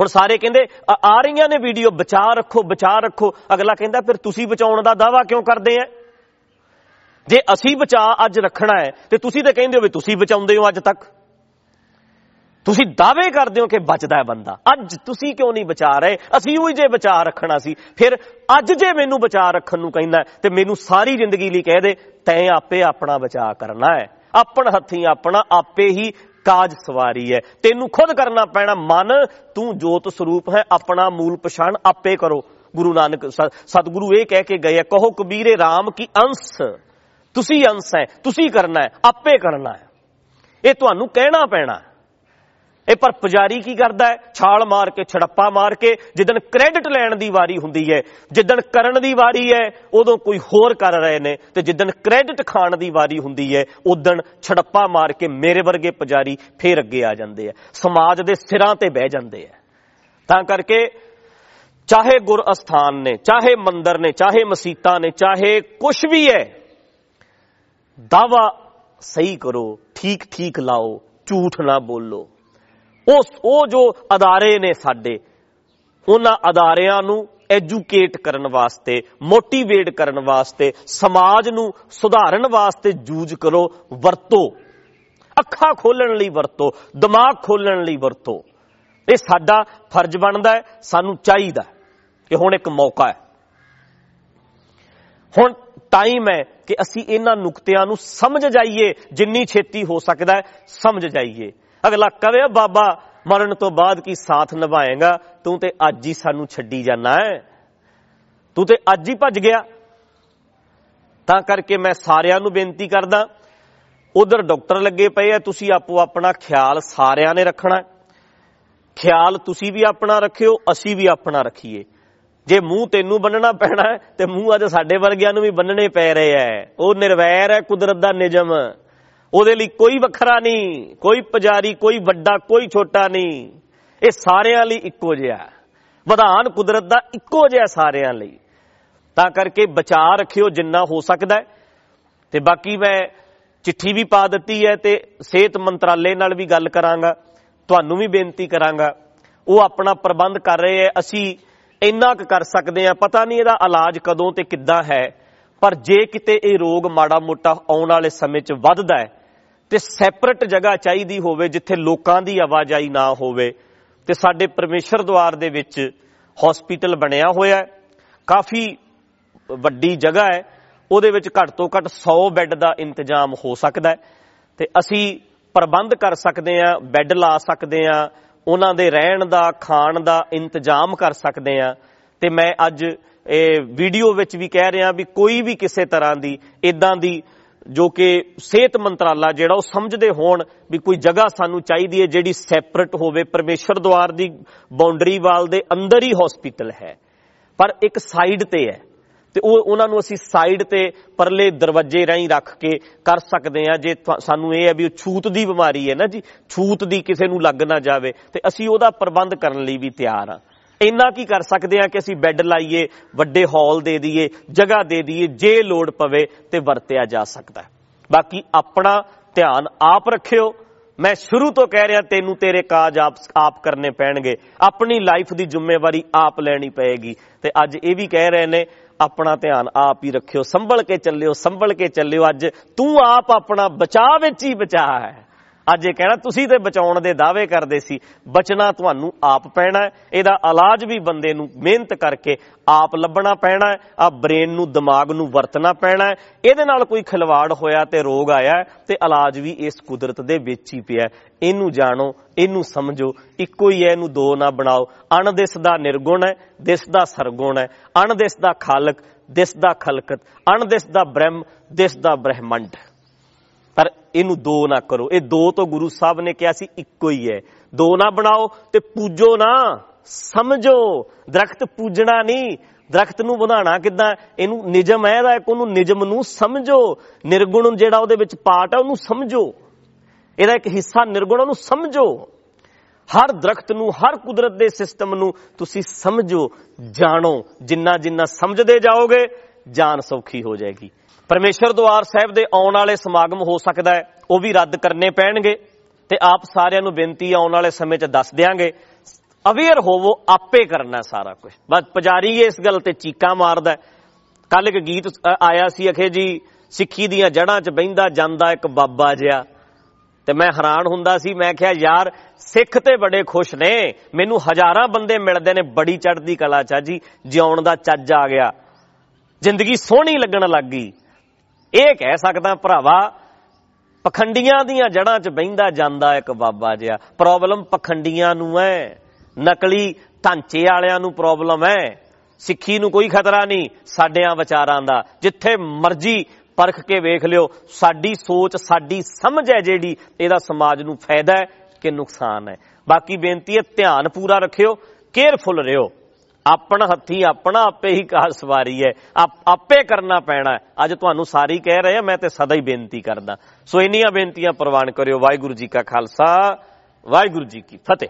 ਹੁਣ ਸਾਰੇ ਕਹਿੰਦੇ, ਆ ਰਹੀਆਂ ਨੇ ਵੀਡੀਓ, ਬਚਾ ਰੱਖੋ ਬਚਾ ਰੱਖੋ। ਅਗਲਾ ਕਹਿੰਦਾ, ਫਿਰ ਤੁਸੀਂ ਬਚਾਉਣ ਦਾ ਦਾਵਾ ਕਿਉਂ ਕਰਦੇ ਆ ਜੇ ਅਸੀਂ ਬਚਾ ਅੱਜ ਰੱਖਣਾ ਹੈ ਤੇ ਤੁਸੀਂ ਤਾਂ ਕਹਿੰਦੇ ਹੋ ਵੀ ਤੁਸੀਂ ਬਚਾਉਂਦੇ ਹੋ ਅੱਜ ਤੱਕ। ਤੁਸੀਂ ਦਾਅਵੇ ਕਰਦੇ ਹੋ ਕਿ ਬਚਦਾ ਹੈ ਬੰਦਾ। ਅੱਜ ਤੁਸੀਂ ਕਿਉਂ ਨਹੀਂ ਬਚਾ ਰਹੇ? ਅਸੀਂ ਉਹ ਜੇ ਬਚਾ ਰੱਖਣਾ ਸੀ, ਫਿਰ ਅੱਜ ਜੇ ਮੈਨੂੰ ਬਚਾ ਰੱਖਣ ਨੂੰ ਕਹਿੰਦਾ ਤੇ ਮੈਨੂੰ ਸਾਰੀ ਜ਼ਿੰਦਗੀ ਲਈ ਕਹਿ ਦੇ, ਤੈਂ ਆਪੇ ਆਪਣਾ ਬਚਾ ਕਰਨਾ ਹੈ ਆਪਣ ਹੱਥੀਂ ਆਪਣਾ, ਆਪੇ ਹੀ ਕਾਜ ਸਵਾਰੀ ਹੈ ਤੈਨੂੰ ਖੁਦ ਕਰਨਾ ਪੈਣਾ, ਮਨ, ਤੂੰ ਜੋਤ ਸਰੂਪ ਹੈ, ਆਪਣਾ ਮੂਲ ਪਛਾਣ ਆਪੇ ਕਰੋ। ਗੁਰੂ ਨਾਨਕ ਸ- ਸਤਿਗੁਰੂ ਇਹ ਕਹਿ ਕੇ ਗਏ ਆ ਕਹੋ ਕਬੀਰੇ RAM ਕੀ ਅੰਸ਼? ਤੁਸੀਂ ਅੰਸ਼ ਹੈ ਤੁਸੀਂ ਕਰਨਾ ਹੈ ਆਪੇ ਕਰਨਾ ਹੈ ਇਹ ਤੁਹਾਨੂੰ ਕਹਿਣਾ ਪੈਣਾ। ਇਹ ਪਰ ਪੁਜਾਰੀ ਕੀ ਕਰਦਾ ਹੈ? ਛਾਲ ਮਾਰ ਕੇ, ਛੜੱਪਾ ਮਾਰ ਕੇ, ਜਿੱਦਣ ਕ੍ਰੈਡਿਟ ਲੈਣ ਦੀ ਵਾਰੀ ਹੁੰਦੀ ਹੈ, ਜਿੱਦਣ ਕਰਨ ਦੀ ਵਾਰੀ ਹੈ, ਉਦੋਂ ਕੋਈ ਹੋਰ ਕਰ ਰਹੇ ਨੇ ਤੇ ਜਿੱਦਣ ਕ੍ਰੈਡਿਟ ਖਾਣ ਦੀ ਵਾਰੀ ਹੁੰਦੀ ਹੈ, ਉਦੋਂ ਛੜੱਪਾ ਮਾਰ ਕੇ ਮੇਰੇ ਵਰਗੇ ਪੁਜਾਰੀ ਫੇਰ ਅੱਗੇ ਆ ਜਾਂਦੇ ਆ। ਸਮਾਜ ਦੇ ਸਿਰਾਂ ਤੇ ਬਹਿ ਜਾਂਦੇ ਆ। ਤਾਂ ਕਰਕੇ ਚਾਹੇ ਗੁਰ ਅਸਥਾਨ ਨੇ, ਚਾਹੇ ਮੰਦਰ ਨੇ, ਚਾਹੇ ਮਸੀਤਾਂ ਨੇ, ਚਾਹੇ ਕੁਝ ਵੀ ਹੈ, ਦਾਵਾ ਸਹੀ ਕਰੋ ਠੀਕ ਠੀਕ ਲਾਓ, ਝੂਠ ਨਾ ਬੋਲੋ। ਉਸ ਉਹ ਜੋ ਅਦਾਰੇ ਨੇ ਸਾਡੇ, ਉਹਨਾਂ ਅਦਾਰਿਆਂ ਨੂੰ ਐਜੂਕੇਟ ਕਰਨ ਵਾਸਤੇ ਮੋਟੀਵੇਟ ਕਰਨ ਵਾਸਤੇ, ਸਮਾਜ ਨੂੰ ਸੁਧਾਰਨ ਵਾਸਤੇ ਜੂਝ ਕਰੋ, ਵਰਤੋ। ਅੱਖਾਂ ਖੋਲਣ ਲਈ ਵਰਤੋ, ਦਿਮਾਗ ਖੋਲਣ ਲਈ ਵਰਤੋ। ਇਹ ਸਾਡਾ ਫਰਜ਼ ਬਣਦਾ ਹੈ, ਸਾਨੂੰ ਚਾਹੀਦਾ ਹੈ ਕਿ ਹੁਣ ਇੱਕ ਮੌਕਾ ਹੈ। ਹੁਣ ਟਾਈਮ ਹੈ ਕਿ ਅਸੀਂ ਇਹਨਾਂ ਨੁਕਤਿਆਂ ਨੂੰ ਸਮਝ ਜਾਈਏ, ਜਿੰਨੀ ਛੇਤੀ ਹੋ ਸਕਦਾ ਹੈ, ਸਮਝ ਜਾਈਏ। ਅਗਲਾ ਕਵੇ ਬਾਬਾ ਮਰਨ ਤੋਂ ਬਾਅਦ ਕੀ ਸਾਥ ਨਿਭਾਏਗਾ? ਤੂੰ ਤੇ ਅੱਜ ਹੀ ਸਾਨੂੰ ਛੱਡੀ ਜਾਣਾ ਹੈ। ਤੂੰ ਤੇ ਅੱਜ ਹੀ ਭੱਜ ਗਿਆ। ਤਾਂ ਕਰਕੇ ਮੈਂ ਸਾਰਿਆਂ ਨੂੰ ਬੇਨਤੀ ਕਰਦਾ ਉਧਰ ਡਾਕਟਰ ਲੱਗੇ ਪਏ ਆ ਤੁਸੀਂ ਆਪੋ ਆਪਣਾ ਖਿਆਲ ਸਾਰਿਆਂ ਨੇ ਰੱਖਣਾ ਹੈ। ਖਿਆਲ ਤੁਸੀਂ ਵੀ ਆਪਣਾ ਰੱਖਿਓ ਅਸੀਂ ਵੀ ਆਪਣਾ ਰੱਖੀਏ। ਜੇ ਮੂੰਹ ਤੈਨੂੰ ਬੰਨਣਾ ਪੈਣਾ ਹੈ, ਤੇ ਮੂੰਹ ਅੱਜ ਸਾਡੇ ਵਰਗਿਆਂ ਨੂੰ ਵੀ ਬੰਨਣੇ ਪੈ ਰਹੇ ਐ। ਉਹ ਨਿਰਵੈਰ ਹੈ ਕੁਦਰਤ ਦਾ ਨਿਯਮ। ਉਹਦੇ ਲਈ ਕੋਈ ਵੱਖਰਾ ਨਹੀਂ, ਕੋਈ ਪੁਜਾਰੀ, ਕੋਈ ਵੱਡਾ, ਕੋਈ ਛੋਟਾ ਨਹੀਂ। ਇਹ ਸਾਰਿਆਂ ਲਈ ਇੱਕੋ ਜਿਹਾ ਹੈ। ਵਿਧਾਨ ਕੁਦਰਤ ਦਾ ਇੱਕੋ ਜਿਹਾ ਸਾਰਿਆਂ ਲਈ। ਤਾਂ ਕਰਕੇ ਬਚਾ ਰੱਖਿਓ ਜਿੰਨਾ ਹੋ ਸਕਦਾ ਹੈ। ਤੇ ਬਾਕੀ ਮੈਂ ਚਿੱਠੀ ਵੀ ਪਾ ਦਿੱਤੀ ਹੈ ਤੇ ਸਿਹਤ ਮੰਤਰਾਲੇ ਨਾਲ ਵੀ ਗੱਲ ਕਰਾਂਗਾ। ਤੁਹਾਨੂੰ ਵੀ ਬੇਨਤੀ ਕਰਾਂਗਾ। ਉਹ ਆਪਣਾ ਪ੍ਰਬੰਧ ਕਰ ਰਹੇ ਹੈ। ਅਸੀਂ ਇੰਨਾ ਕੁ ਕਰ ਸਕਦੇ ਹਾਂ। ਪਤਾ ਨਹੀਂ ਇਹਦਾ ਇਲਾਜ ਕਦੋਂ ਤੇ ਕਿੱਦਾਂ ਹੈ। ਪਰ ਜੇ ਕਿਤੇ ਇਹ ਰੋਗ ਮਾੜਾ ਮੋਟਾ ਆਉਣ ਵਾਲੇ ਸਮੇਂ 'ਚ ਵੱਧਦਾ ਹੈ ਤੇ ਸੈਪਰੇਟ ਜਗ੍ਹਾ ਚਾਹੀਦੀ ਹੋਵੇ ਜਿੱਥੇ ਲੋਕਾਂ ਦੀ ਆਵਾਜਾਈ ਨਾ ਹੋਵੇ। ਤੇ ਸਾਡੇ ਪਰਮੇਸ਼ਰ ਦੁਆਰ ਦੇ ਵਿੱਚ ਹਸਪੀਟਲ ਬਣਿਆ ਹੋਇਆ ਹੈ। ਕਾਫੀ ਵੱਡੀ ਜਗ੍ਹਾ ਹੈ। ਉਹਦੇ ਵਿੱਚ ਘੱਟ ਤੋਂ ਘੱਟ 100 ਬੈੱਡ ਦਾ ਇੰਤਜ਼ਾਮ ਹੋ ਸਕਦਾ ਹੈ। ਤੇ ਅਸੀਂ ਪ੍ਰਬੰਧ ਕਰ ਸਕਦੇ ਹਾਂ, ਬੈੱਡ ਲਾ ਸਕਦੇ ਹਾਂ, ਉਹਨਾਂ ਦੇ ਰਹਿਣ ਦਾ, ਖਾਣ ਦਾ ਇੰਤਜ਼ਾਮ ਕਰ ਸਕਦੇ ਹਾਂ। ਤੇ ਮੈਂ ਅੱਜ ਇਹ ਵੀਡੀਓ ਵਿੱਚ ਵੀ ਕਹਿ ਰਿਹਾ ਵੀ ਕੋਈ ਵੀ ਕਿਸੇ ਤਰ੍ਹਾਂ ਦੀ ਇਦਾਂ ਦੀ ਜੋ ਕਿ ਸਿਹਤ ਮੰਤਰਾਲਾ ਜਿਹੜਾ ਉਹ ਸਮਝਦੇ ਹੋਣ ਵੀ ਕੋਈ ਜਗ੍ਹਾ ਸਾਨੂੰ ਚਾਹੀਦੀ ਹੈ ਜਿਹੜੀ ਸੈਪਰੇਟ ਹੋਵੇ ਪਰਮੇਸ਼ਰ ਦੁਆਰ ਦੀ ਬਾਉਂਡਰੀ ਵਾਲ ਦੇ ਅੰਦਰ ਹੀ ਹਸਪੀਟਲ ਹੈ। ਪਰ ਇੱਕ ਸਾਈਡ ਤੇ ਹੈ ਤੇ ਉਹ ਉਹਨਾਂ ਨੂੰ ਅਸੀਂ ਸਾਈਡ ਤੇ ਪਰਲੇ ਦਰਵਾਜ਼ੇ ਰਾਹੀਂ ਰੱਖ ਕੇ ਕਰ ਸਕਦੇ ਆ ਜੇ ਤੁਹਾ- ਸਾਨੂੰ ਇਹ ਹੈ ਵੀ ਉਹ ਛੂਤ ਦੀ ਬਿਮਾਰੀ ਹੈ ਨਾ ਜੀ, ਛੂਤ ਦੀ ਕਿਸੇ ਨੂੰ ਲੱਗ ਨਾ ਜਾਵੇ ਤੇ ਅਸੀਂ ਉਹਦਾ ਪ੍ਰਬੰਧ ਕਰਨ ਲਈ ਵੀ ਤਿਆਰ ਆ ਇੰਨਾ ਕੀ ਕਰ ਸਕਦੇ ਆ ਕਿ ਅਸੀਂ ਬੈੱਡ ਲਾਈਏ, ਵੱਡੇ ਹਾਲ ਦੇ ਦਈਏ, ਜਗ੍ਹਾ ਦੇ ਦਈਏ, ਜੇ ਲੋੜ ਪਵੇ ਤੇ ਵਰਤਿਆ ਜਾ ਸਕਦਾ ਹੈ। ਬਾਕੀ ਆਪਣਾ ਧਿਆਨ ਆਪ ਰੱਖਿਓ। ਮੈਂ ਸ਼ੁਰੂ ਤੋਂ ਕਹਿ ਰਿਹਾ, ਤੈਨੂੰ ਤੇਰੇ ਕਾਜ ਆਪ ਆਪ ਕਰਨੇ ਪੈਣਗੇ। ਆਪਣੀ ਲਾਈਫ ਦੀ ਜ਼ਿੰਮੇਵਾਰੀ ਆਪ ਲੈਣੀ ਪਏਗੀ। ਤੇ ਅੱਜ ਇਹ ਵੀ ਕਹਿ ਰਹੇ ਨੇ, ਆਪਣਾ ਧਿਆਨ ਆਪ ਹੀ ਰੱਖਿਓ। ਸੰਭਲ ਕੇ ਚੱਲਿਓ, ਸੰਭਲ ਕੇ ਚੱਲਿਓ। ਅੱਜ ਤੂੰ ਆਪ ਆਪਣਾ ਬਚਾਅ ਵਿੱਚ ਹੀ ਬਚਾ ਹੈ। ਅੱਜ ਇਹ ਕਹਿਣਾ ਤੁਸੀਂ ਤੇ ਬਚਾਉਣ ਦੇ ਦਾਅਵੇ ਕਰਦੇ ਸੀ ਬਚਣਾ ਤੁਹਾਨੂੰ ਆਪ ਪੈਣਾ ਹੈ ਇਹਦਾ ਇਲਾਜ ਵੀ ਬੰਦੇ ਨੂੰ ਮਿਹਨਤ ਕਰਕੇ ਆਪ ਲੱਭਣਾ ਪੈਣਾ ਹੈ ਆ ਬ੍ਰੇਨ ਨੂੰ ਦਿਮਾਗ ਨੂੰ ਵਰਤਣਾ ਪੈਣਾ ਹੈ ਇਹਦੇ ਨਾਲ ਕੋਈ ਖਿਲਵਾੜ ਹੋਇਆ ਤੇ ਰੋਗ ਆਇਆ ਹੈ, ਤੇ ਇਲਾਜ ਵੀ ਇਸ ਕੁਦਰਤ ਦੇ ਵਿੱਚ ਹੀ ਪਿਆ ਹੈ। ਇਹਨੂੰ ਜਾਣੋ ਇਹਨੂੰ ਸਮਝੋ ਇੱਕੋ ਹੀ ਹੈ ਇਹਨੂੰ ਦੋ ਨਾ ਬਣਾਓ ਅਣ ਦਿਸ ਦਾ ਨਿਰਗੁਣ ਹੈ ਦਿਸ ਦਾ ਸਰਗੁਣ ਹੈ ਅਣ ਦਿਸ ਦਾ ਖਾਲਕ ਦਿਸ ਦਾ ਖਲਕਤ ਅਣ ਦਿਸ ਦਾ ਬ੍ਰਹਮ ਦਿਸ ਦਾ ਬ੍ਰਹਿਮੰਡ ਪਰ ਇਹਨੂੰ ਦੋ ਨਾ ਕਰੋ। ਇਹ ਦੋ ਤੋਂ ਗੁਰੂ ਸਾਹਿਬ ਨੇ ਕਿਹਾ ਸੀ, ਇੱਕੋ ਹੀ ਹੈ। ਦੋ ਨਾ ਬਣਾਓ ਤੇ ਪੂਜੋ ਨਾ। ਸਮਝੋ, ਦਰਖਤ ਪੂਜਣਾ ਨਹੀਂ। ਦਰਖਤ ਨੂੰ ਵਧਾਣਾ ਕਿੱਦਾਂ? ਇਹਨੂੰ ਨਿਜਮ ਹੈ ਇਹਦਾ, ਇੱਕ ਉਹਨੂੰ ਨਿਜਮ ਨੂੰ ਸਮਝੋ। ਨਿਰਗੁਣ ਜਿਹੜਾ ਉਹਦੇ ਵਿੱਚ ਪਾਰਟ ਹੈ, ਉਹਨੂੰ ਸਮਝੋ। ਇਹਦਾ ਇੱਕ ਹਿੱਸਾ ਨਿਰਗੁਣ, ਉਹਨੂੰ ਸਮਝੋ। ਹਰ ਦਰਖਤ ਨੂੰ, ਹਰ ਕੁਦਰਤ ਦੇ ਸਿਸਟਮ ਨੂੰ ਤੁਸੀਂ ਸਮਝੋ, ਜਾਣੋ। ਜਿੰਨਾ ਜਿੰਨਾ ਸਮਝਦੇ ਜਾਓਗੇ, ਜਾਨ ਸੌਖੀ ਹੋ ਜਾਏਗੀ। ਪਰਮੇਸ਼ਰ ਦੁਆਰ ਸਾਹਿਬ ਦੇ ਆਉਣ ਵਾਲੇ ਸਮਾਗਮ ਹੋ ਸਕਦਾ ਹੈ ਉਹ ਵੀ ਰੱਦ ਕਰਨੇ ਪੈਣਗੇ ਤੇ ਆਪ ਸਾਰਿਆਂ ਨੂੰ ਬੇਨਤੀ ਹੈ, ਆਉਣ ਵਾਲੇ ਸਮੇਂ 'ਚ ਦੱਸ ਦਿਆਂਗੇ। ਅਵੇਅਰ ਹੋਵੋ ਆਪੇ ਕਰਨਾ ਸਾਰਾ ਕੁਝ ਬਸ ਪੁਜਾਰੀ ਇਸ ਗੱਲ ਤੇ ਚੀਕਾਂ ਮਾਰਦਾ ਕੱਲ ਇੱਕ ਗੀਤ ਅ, ਆਇਆ ਸੀ ਅਖੇ ਜੀ ਸਿੱਖੀ ਦੀਆਂ ਜੜ੍ਹਾਂ 'ਚ ਬਹਿੰਦਾ ਜਾਂਦਾ ਇੱਕ ਬਾਬਾ ਜਿਹਾ। ਤੇ ਮੈਂ ਹੈਰਾਨ ਹੁੰਦਾ ਸੀ ਮੈਂ ਕਿਹਾ ਯਾਰ ਸਿੱਖ ਤੇ ਬੜੇ ਖੁਸ਼ ਨੇ। ਮੈਨੂੰ ਹਜ਼ਾਰਾਂ ਬੰਦੇ ਮਿਲਦੇ ਨੇ ਬੜੀ ਚੜ੍ਹਦੀ ਕਲਾ ਚ ਆ ਜੀ। ਜਿਉਣ ਦਾ ਚੱਜ ਆ ਗਿਆ। ਜ਼ਿੰਦਗੀ ਸੋਹਣੀ ਲੱਗਣ ਲੱਗ ਗਈ। ਇਹ ਕਹਿ ਸਕਦਾ ਭਰਾਵਾ, ਪਖੰਡੀਆਂ ਦੀਆਂ ਜੜ੍ਹਾਂ 'ਚ ਬਹਿੰਦਾ ਜਾਂਦਾ ਇੱਕ ਬਾਬਾ ਜਿਹਾ। ਪ੍ਰੋਬਲਮ ਪਖੰਡੀਆਂ ਨੂੰ ਹੈ ਨਕਲੀ ਢਾਂਚੇ ਵਾਲਿਆਂ ਨੂੰ ਪ੍ਰੋਬਲਮ ਹੈ ਸਿੱਖੀ ਨੂੰ ਕੋਈ ਖਤਰਾ ਨਹੀਂ ਸਾਡਿਆਂ ਵਿਚਾਰਾਂ ਦਾ। ਜਿੱਥੇ ਮਰਜ਼ੀ ਪਰਖ ਕੇ ਵੇਖ ਲਿਓ, ਸਾਡੀ ਸੋਚ, ਸਾਡੀ ਸਮਝ ਹੈ ਜਿਹੜੀ, ਇਹਦਾ ਸਮਾਜ ਨੂੰ ਫਾਇਦਾ ਹੈ ਕਿ ਨੁਕਸਾਨ ਹੈ ਬਾਕੀ ਬੇਨਤੀ ਹੈ ਧਿਆਨ ਪੂਰਾ ਰੱਖਿਓ ਕੇਅਰਫੁਲ ਰਹੋ। ਆਪਣਾ ਹੱਥੀ ਆਪਣਾ ਆਪੇ ਹੀ ਕਾਰ ਸਵਾਰੀ ਹੈ। ਆਪ- ਆਪੇ ਕਰਨਾ ਪੈਣਾ ਹੈ। ਅੱਜ ਤੁਹਾਨੂੰ ਸਾਰੀ ਕਹਿ ਰਹੇ ਆ, ਮੈਂ ਤੇ ਸਦਾ ਹੀ ਬੇਨਤੀ ਕਰਦਾ। ਸੋ ਇੰਨੀਆਂ ਬੇਨਤੀਆਂ ਪ੍ਰਵਾਨ ਕਰਿਓ। ਵਾਹਿਗੁਰੂ ਜੀ ਕਾ ਖਾਲਸਾ, ਵਾਹਿਗੁਰੂ ਜੀ ਕੀ ਫਤਿਹ।